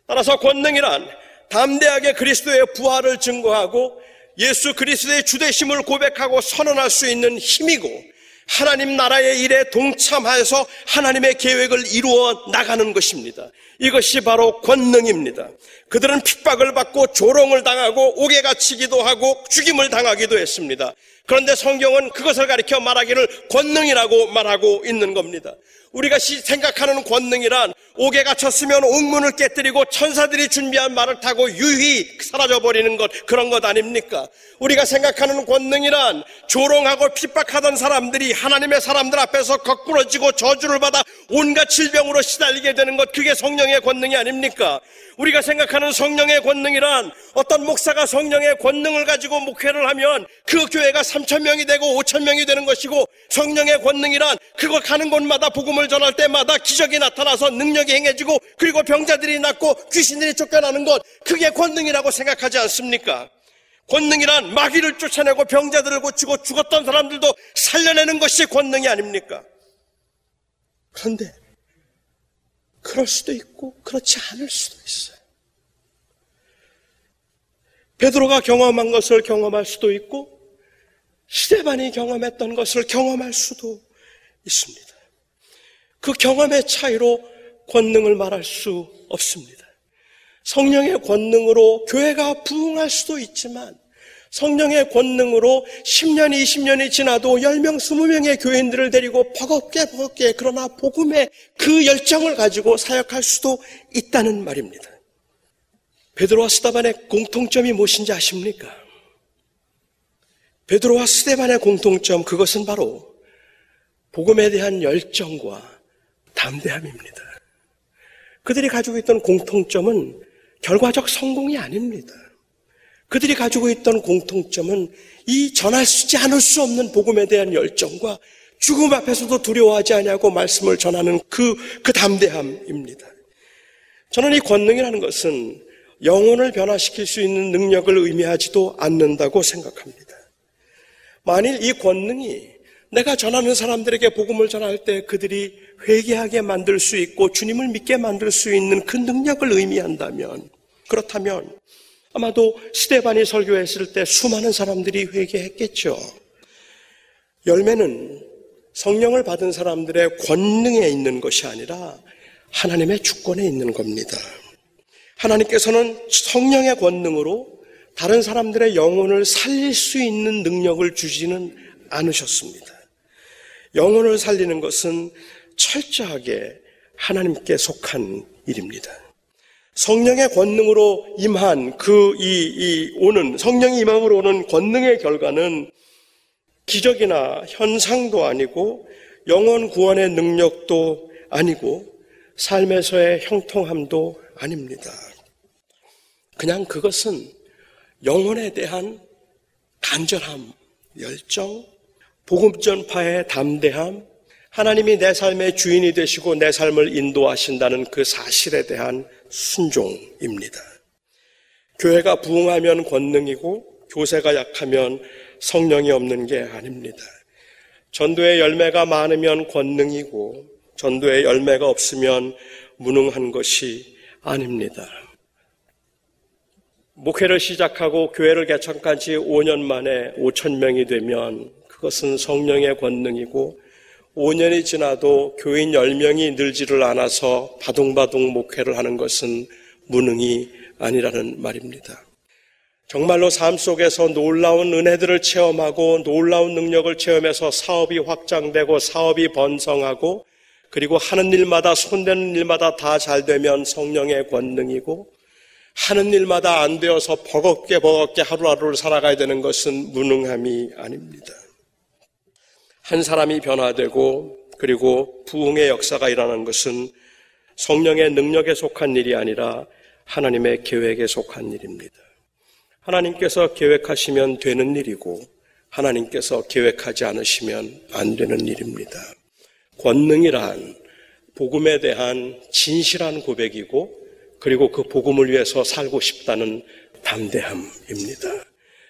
따라서 권능이란 담대하게 그리스도의 부활을 증거하고 예수 그리스도의 주대심을 고백하고 선언할 수 있는 힘이고 하나님 나라의 일에 동참하여서 하나님의 계획을 이루어 나가는 것입니다. 이것이 바로 권능입니다. 그들은 핍박을 받고 조롱을 당하고 옥에 갇히기도 하고 죽임을 당하기도 했습니다. 그런데 성경은 그것을 가리켜 말하기를 권능이라고 말하고 있는 겁니다. 우리가 생각하는 권능이란 옥에 갇혔으면 옥문을 깨뜨리고 천사들이 준비한 말을 타고 유히 사라져버리는 것 그런 것 아닙니까? 우리가 생각하는 권능이란 조롱하고 핍박하던 사람들이 하나님의 사람들 앞에서 거꾸러지고 저주를 받아 온갖 질병으로 시달리게 되는 것 그게 성령의 권능이 아닙니까? 우리가 생각하는 성령의 권능이란 어떤 목사가 성령의 권능을 가지고 목회를 하면 그 교회가 3천 명이 되고 5천 명이 되는 것이고 성령의 권능이란 그거 가는 곳마다 복음을 전할 때마다 기적이 나타나서 능력이 행해지고 그리고 병자들이 낫고 귀신들이 쫓겨나는 것 그게 권능이라고 생각하지 않습니까? 권능이란 마귀를 쫓아내고 병자들을 고치고 죽었던 사람들도 살려내는 것이 권능이 아닙니까? 그런데 그럴 수도 있고 그렇지 않을 수도 있어요. 베드로가 경험한 것을 경험할 수도 있고 스테반이 경험했던 것을 경험할 수도 있습니다. 그 경험의 차이로 권능을 말할 수 없습니다. 성령의 권능으로 교회가 부흥할 수도 있지만 성령의 권능으로 10년, 20년이 지나도 10명, 20명의 교인들을 데리고 버겁게 버겁게 그러나 복음의 그 열정을 가지고 사역할 수도 있다는 말입니다. 베드로와 스테반의 공통점이 무엇인지 아십니까? 베드로와 스테반의 공통점 그것은 바로 복음에 대한 열정과 담대함입니다. 그들이 가지고 있던 공통점은 결과적 성공이 아닙니다. 그들이 가지고 있던 공통점은 이 전할 수지 않을 수 없는 복음에 대한 열정과 죽음 앞에서도 두려워하지 아니하고 말씀을 전하는 그, 그 담대함입니다. 저는 이 권능이라는 것은 영혼을 변화시킬 수 있는 능력을 의미하지도 않는다고 생각합니다. 만일 이 권능이 내가 전하는 사람들에게 복음을 전할 때 그들이 회개하게 만들 수 있고 주님을 믿게 만들 수 있는 그 능력을 의미한다면 그렇다면 아마도 스테반이 설교했을 때 수많은 사람들이 회개했겠죠. 열매는 성령을 받은 사람들의 권능에 있는 것이 아니라 하나님의 주권에 있는 겁니다. 하나님께서는 성령의 권능으로 다른 사람들의 영혼을 살릴 수 있는 능력을 주지는 않으셨습니다. 영혼을 살리는 것은 철저하게 하나님께 속한 일입니다. 성령의 권능으로 임한 그, 이, 이, 오는, 성령이 임함으로 오는 권능의 결과는 기적이나 현상도 아니고 영원 구원의 능력도 아니고 삶에서의 형통함도 아닙니다. 그냥 그것은 영혼에 대한 간절함, 열정, 복음 전파의 담대함, 하나님이 내 삶의 주인이 되시고 내 삶을 인도하신다는 그 사실에 대한 순종입니다. 교회가 부흥하면 권능이고 교세가 약하면 성령이 없는 게 아닙니다. 전도의 열매가 많으면 권능이고 전도의 열매가 없으면 무능한 것이 아닙니다. 목회를 시작하고 교회를 개척한 지 5년 만에 5천 명이 되면 그것은 성령의 권능이고 5년이 지나도 교인 10명이 늘지를 않아서 바둥바둥 목회를 하는 것은 무능이 아니라는 말입니다. 정말로 삶 속에서 놀라운 은혜들을 체험하고 놀라운 능력을 체험해서 사업이 확장되고 사업이 번성하고 그리고 하는 일마다 손대는 일마다 다 잘 되면 성령의 권능이고 하는 일마다 안 되어서 버겁게 버겁게 하루하루를 살아가야 되는 것은 무능함이 아닙니다. 한 사람이 변화되고 그리고 부흥의 역사가 일어나는 것은 성령의 능력에 속한 일이 아니라 하나님의 계획에 속한 일입니다. 하나님께서 계획하시면 되는 일이고 하나님께서 계획하지 않으시면 안 되는 일입니다. 권능이란 복음에 대한 진실한 고백이고 그리고 그 복음을 위해서 살고 싶다는 담대함입니다.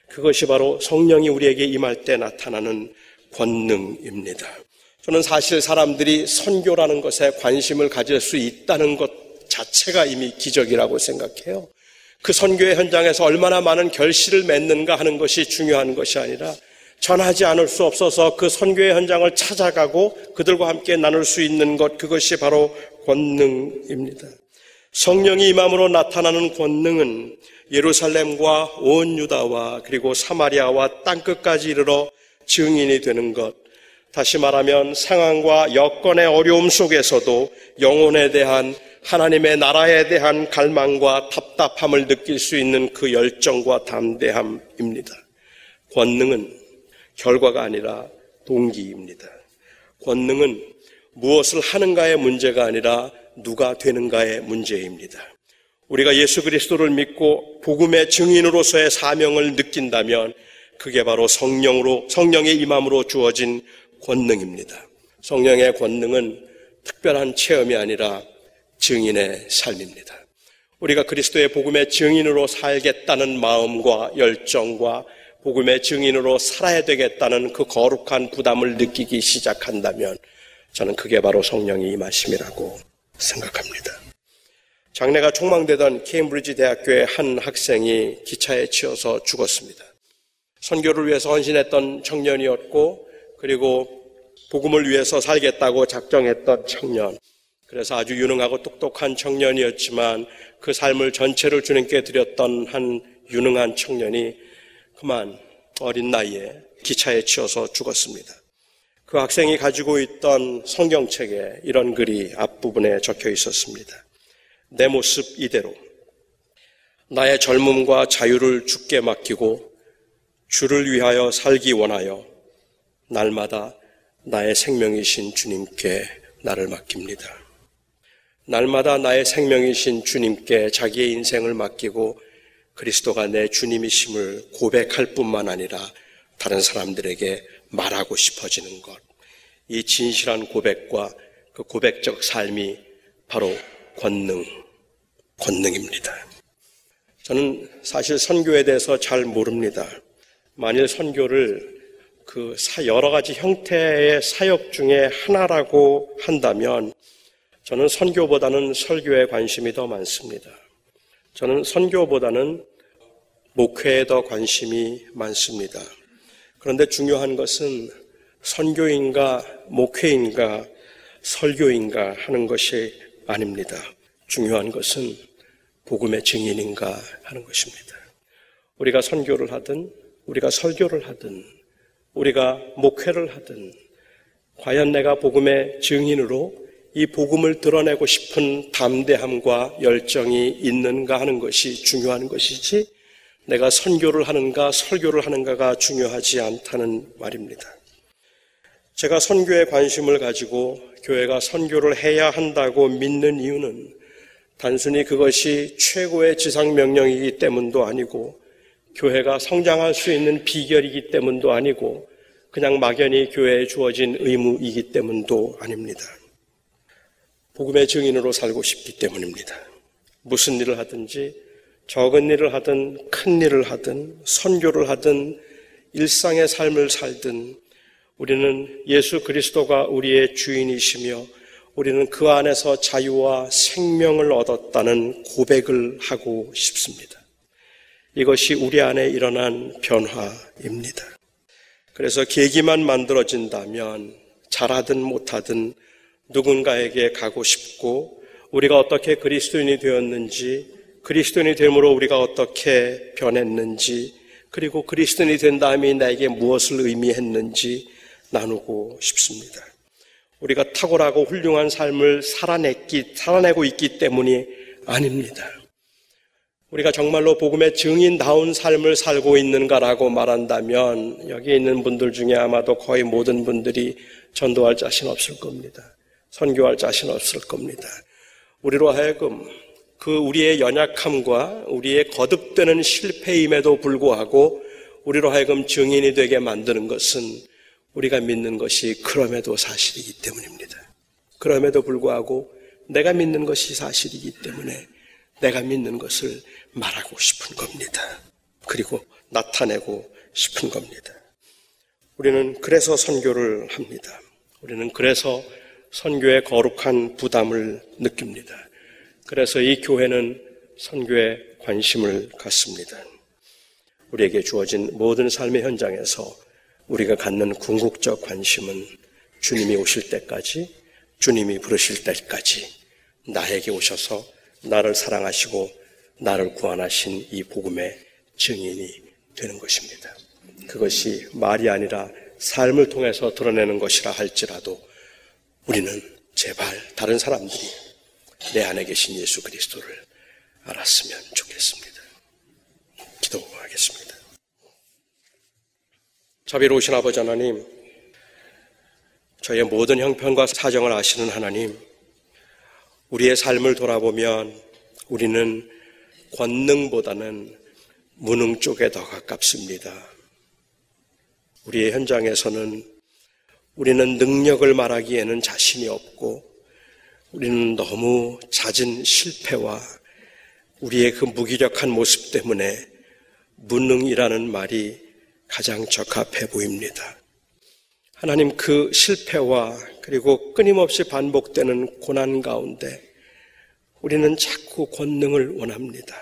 그것이 바로 성령이 우리에게 임할 때 나타나는 권능입니다. 저는 사실 사람들이 선교라는 것에 관심을 가질 수 있다는 것 자체가 이미 기적이라고 생각해요. 그 선교의 현장에서 얼마나 많은 결실을 맺는가 하는 것이 중요한 것이 아니라 전하지 않을 수 없어서 그 선교의 현장을 찾아가고 그들과 함께 나눌 수 있는 것 그것이 바로 권능입니다. 성령이 임함으로 나타나는 권능은 예루살렘과 온 유다와 그리고 사마리아와 땅 끝까지 이르러 증인이 되는 것, 다시 말하면 상황과 여건의 어려움 속에서도 영혼에 대한 하나님의 나라에 대한 갈망과 답답함을 느낄 수 있는 그 열정과 담대함입니다. 권능은 결과가 아니라 동기입니다. 권능은 무엇을 하는가의 문제가 아니라 누가 되는가의 문제입니다. 우리가 예수 그리스도를 믿고 복음의 증인으로서의 사명을 느낀다면 그게 바로 성령으로 성령의 임함으로 주어진 권능입니다. 성령의 권능은 특별한 체험이 아니라 증인의 삶입니다. 우리가 그리스도의 복음의 증인으로 살겠다는 마음과 열정과 복음의 증인으로 살아야 되겠다는 그 거룩한 부담을 느끼기 시작한다면 저는 그게 바로 성령의 임하심이라고 생각합니다. 장래가 촉망되던 케임브리지 대학교의 한 학생이 기차에 치여서 죽었습니다. 선교를 위해서 헌신했던 청년이었고 그리고 복음을 위해서 살겠다고 작정했던 청년. 그래서 아주 유능하고 똑똑한 청년이었지만 그 삶을 전체를 주님께 드렸던 한 유능한 청년이 그만 어린 나이에 기차에 치여서 죽었습니다. 그 학생이 가지고 있던 성경책에 이런 글이 앞부분에 적혀 있었습니다. 내 모습 이대로 나의 젊음과 자유를 죽게 맡기고 주를 위하여 살기 원하여 날마다 나의 생명이신 주님께 나를 맡깁니다. 날마다 나의 생명이신 주님께 자기의 인생을 맡기고 그리스도가 내 주님이심을 고백할 뿐만 아니라 다른 사람들에게 말하고 싶어지는 것. 이 진실한 고백과 그 고백적 삶이 바로 권능, 권능입니다. 저는 사실 선교에 대해서 잘 모릅니다. 만일 선교를 그 여러 가지 형태의 사역 중에 하나라고 한다면 저는 선교보다는 설교에 관심이 더 많습니다. 저는 선교보다는 목회에 더 관심이 많습니다. 그런데 중요한 것은 선교인가 목회인가 설교인가 하는 것이 아닙니다. 중요한 것은 복음의 증인인가 하는 것입니다. 우리가 선교를 하든 우리가 설교를 하든 우리가 목회를 하든 과연 내가 복음의 증인으로 이 복음을 드러내고 싶은 담대함과 열정이 있는가 하는 것이 중요한 것이지 내가 선교를 하는가 설교를 하는가가 중요하지 않다는 말입니다. 제가 선교에 관심을 가지고 교회가 선교를 해야 한다고 믿는 이유는 단순히 그것이 최고의 지상 명령이기 때문도 아니고 교회가 성장할 수 있는 비결이기 때문도 아니고 그냥 막연히 교회에 주어진 의무이기 때문도 아닙니다. 복음의 증인으로 살고 싶기 때문입니다. 무슨 일을 하든지 적은 일을 하든 큰 일을 하든 선교를 하든 일상의 삶을 살든 우리는 예수 그리스도가 우리의 주인이시며 우리는 그 안에서 자유와 생명을 얻었다는 고백을 하고 싶습니다. 이것이 우리 안에 일어난 변화입니다. 그래서 계기만 만들어진다면 잘하든 못하든 누군가에게 가고 싶고 우리가 어떻게 그리스도인이 되었는지 그리스도인이 됨으로 우리가 어떻게 변했는지 그리고 그리스도인이 된 다음에 나에게 무엇을 의미했는지 나누고 싶습니다. 우리가 탁월하고 훌륭한 삶을 살아냈기, 살아내고 있기 때문이 아닙니다. 우리가 정말로 복음의 증인다운 삶을 살고 있는가라고 말한다면 여기 있는 분들 중에 아마도 거의 모든 분들이 전도할 자신 없을 겁니다. 선교할 자신 없을 겁니다. 우리로 하여금 그 우리의 연약함과 우리의 거듭되는 실패임에도 불구하고 우리로 하여금 증인이 되게 만드는 것은 우리가 믿는 것이 그럼에도 사실이기 때문입니다. 그럼에도 불구하고 내가 믿는 것이 사실이기 때문에 내가 믿는 것을 말하고 싶은 겁니다. 그리고 나타내고 싶은 겁니다. 우리는 그래서 선교를 합니다. 우리는 그래서 선교의 거룩한 부담을 느낍니다. 그래서 이 교회는 선교에 관심을 갖습니다. 우리에게 주어진 모든 삶의 현장에서 우리가 갖는 궁극적 관심은 주님이 오실 때까지, 주님이 부르실 때까지 나에게 오셔서 나를 사랑하시고 나를 구원하신 이 복음의 증인이 되는 것입니다. 그것이 말이 아니라 삶을 통해서 드러내는 것이라 할지라도 우리는 제발 다른 사람들이 내 안에 계신 예수 그리스도를 알았으면 좋겠습니다. 기도하겠습니다. 자비로우신 아버지 하나님, 저의 모든 형편과 사정을 아시는 하나님, 우리의 삶을 돌아보면 우리는 권능보다는 무능 쪽에 더 가깝습니다. 우리의 현장에서는 우리는 능력을 말하기에는 자신이 없고 우리는 너무 잦은 실패와 우리의 그 무기력한 모습 때문에 무능이라는 말이 가장 적합해 보입니다. 하나님 그 실패와 그리고 끊임없이 반복되는 고난 가운데 우리는 자꾸 권능을 원합니다.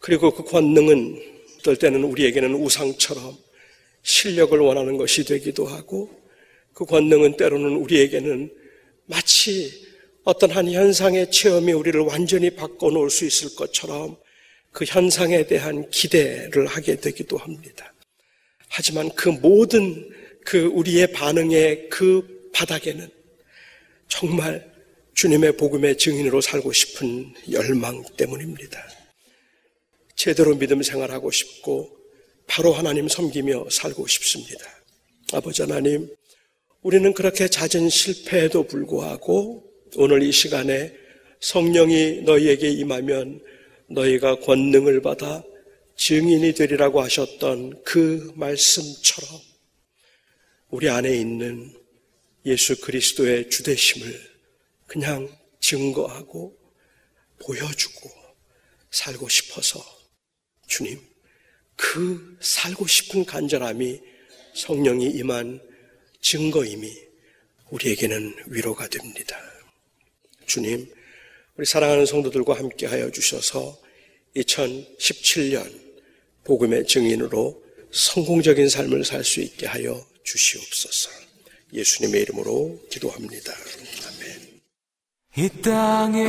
그리고 그 권능은 어떨 때는 우리에게는 우상처럼 실력을 원하는 것이 되기도 하고 그 권능은 때로는 우리에게는 마치 어떤 한 현상의 체험이 우리를 완전히 바꿔놓을 수 있을 것처럼 그 현상에 대한 기대를 하게 되기도 합니다. 하지만 그 모든 그 우리의 반응의 그 바닥에는 정말 주님의 복음의 증인으로 살고 싶은 열망 때문입니다. 제대로 믿음 생활하고 싶고 바로 하나님 섬기며 살고 싶습니다. 아버지 하나님, 우리는 그렇게 잦은 실패에도 불구하고 오늘 이 시간에 성령이 너희에게 임하면 너희가 권능을 받아 증인이 되리라고 하셨던 그 말씀처럼 우리 안에 있는 예수 그리스도의 주대심을 그냥 증거하고 보여주고 살고 싶어서 주님, 그 살고 싶은 간절함이 성령이 임한 증거임이 우리에게는 위로가 됩니다. 주님, 우리 사랑하는 성도들과 함께 하여 주셔서 2017년 복음의 증인으로 성공적인 삶을 살 수 있게 하여 주시옵소서. 예수님의 이름으로 기도합니다. 아멘. 이 땅에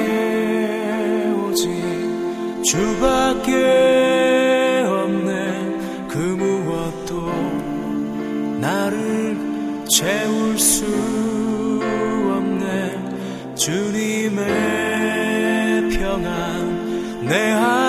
오직 주밖에 없네 그 무엇도 나를 채울 수 없네 주님의 평안 내 안에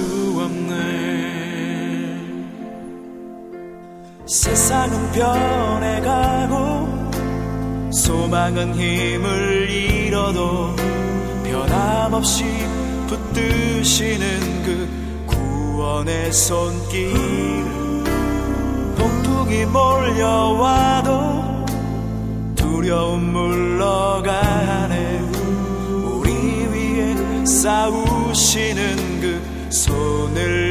세상은 변해가고 소망은 힘을 잃어도 변함없이 붙드시는 그 구원의 손길. 폭풍이 몰려와도 두려움 물러가네. 우리 위에 싸우시는 그 손을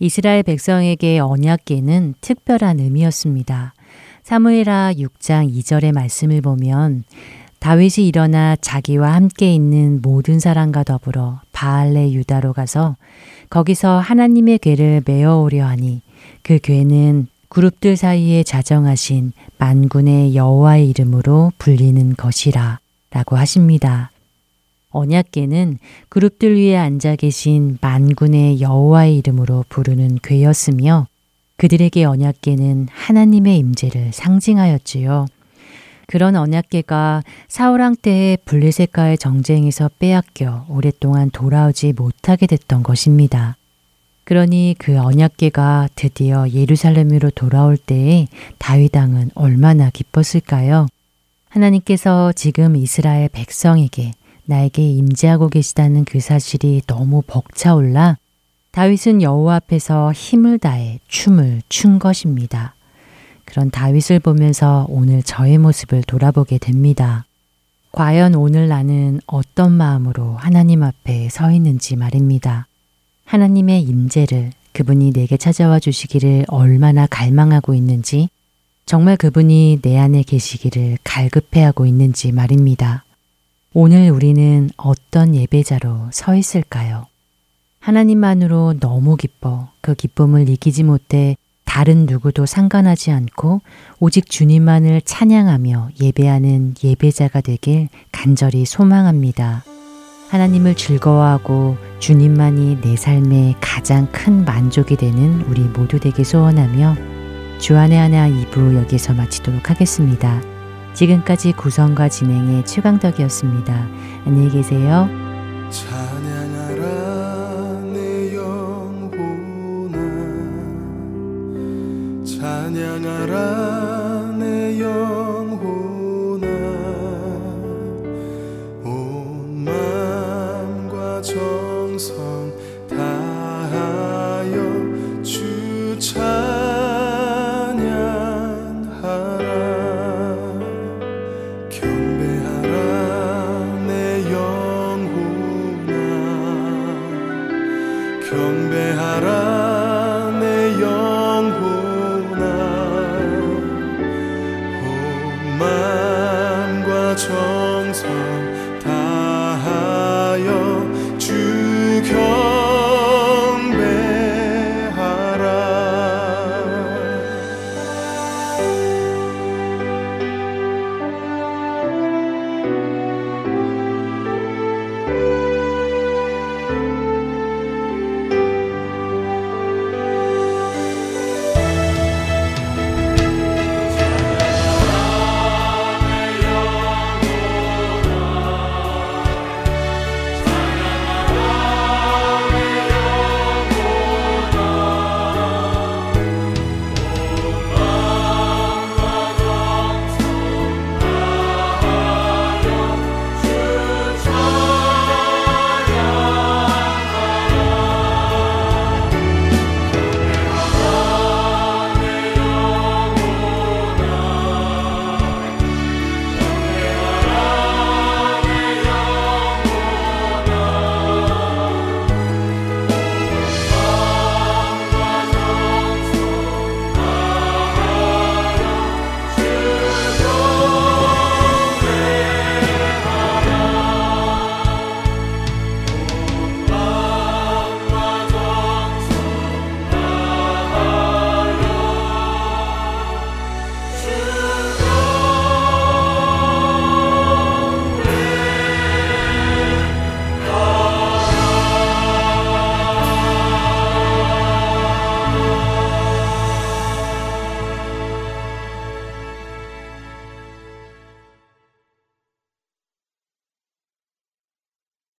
이스라엘 백성에게 언약계는 특별한 의미였습니다. 사무엘하 6장 2절의 말씀을 보면 다윗이 일어나 자기와 함께 있는 모든 사람과 더불어 바알레 유다로 가서 거기서 하나님의 궤를 메어 오려 하니 그 궤는 그룹들 사이에 자정하신 만군의 여호와의 이름으로 불리는 것이라 라고 하십니다. 언약계는 그룹들 위에 앉아 계신 만군의 여호와의 이름으로 부르는 괴였으며 그들에게 언약계는 하나님의 임재를 상징하였지요. 그런 언약계가 사울왕 때의 블레셋과의 정쟁에서 빼앗겨 오랫동안 돌아오지 못하게 됐던 것입니다. 그러니 그 언약계가 드디어 예루살렘으로 돌아올 때에 다윗왕은 얼마나 기뻤을까요? 하나님께서 지금 이스라엘 백성에게 나에게 임재하고 계시다는 그 사실이 너무 벅차올라 다윗은 여호와 앞에서 힘을 다해 춤을 춘 것입니다. 그런 다윗을 보면서 오늘 저의 모습을 돌아보게 됩니다. 과연 오늘 나는 어떤 마음으로 하나님 앞에 서 있는지 말입니다. 하나님의 임재를 그분이 내게 찾아와 주시기를 얼마나 갈망하고 있는지 정말 그분이 내 안에 계시기를 갈급해하고 있는지 말입니다. 오늘 우리는 어떤 예배자로 서 있을까요? 하나님만으로 너무 기뻐 그 기쁨을 이기지 못해 다른 누구도 상관하지 않고 오직 주님만을 찬양하며 예배하는 예배자가 되길 간절히 소망합니다. 하나님을 즐거워하고 주님만이 내 삶의 가장 큰 만족이 되는 우리 모두 되게 소원하며 주안의 하나 2부 여기서 마치도록 하겠습니다. 지금까지 구성과 진행의 최강덕이었습니다. 안녕히 계세요. 찬양하라 내 영혼아 찬양하라 내 영혼아 온 마음과 정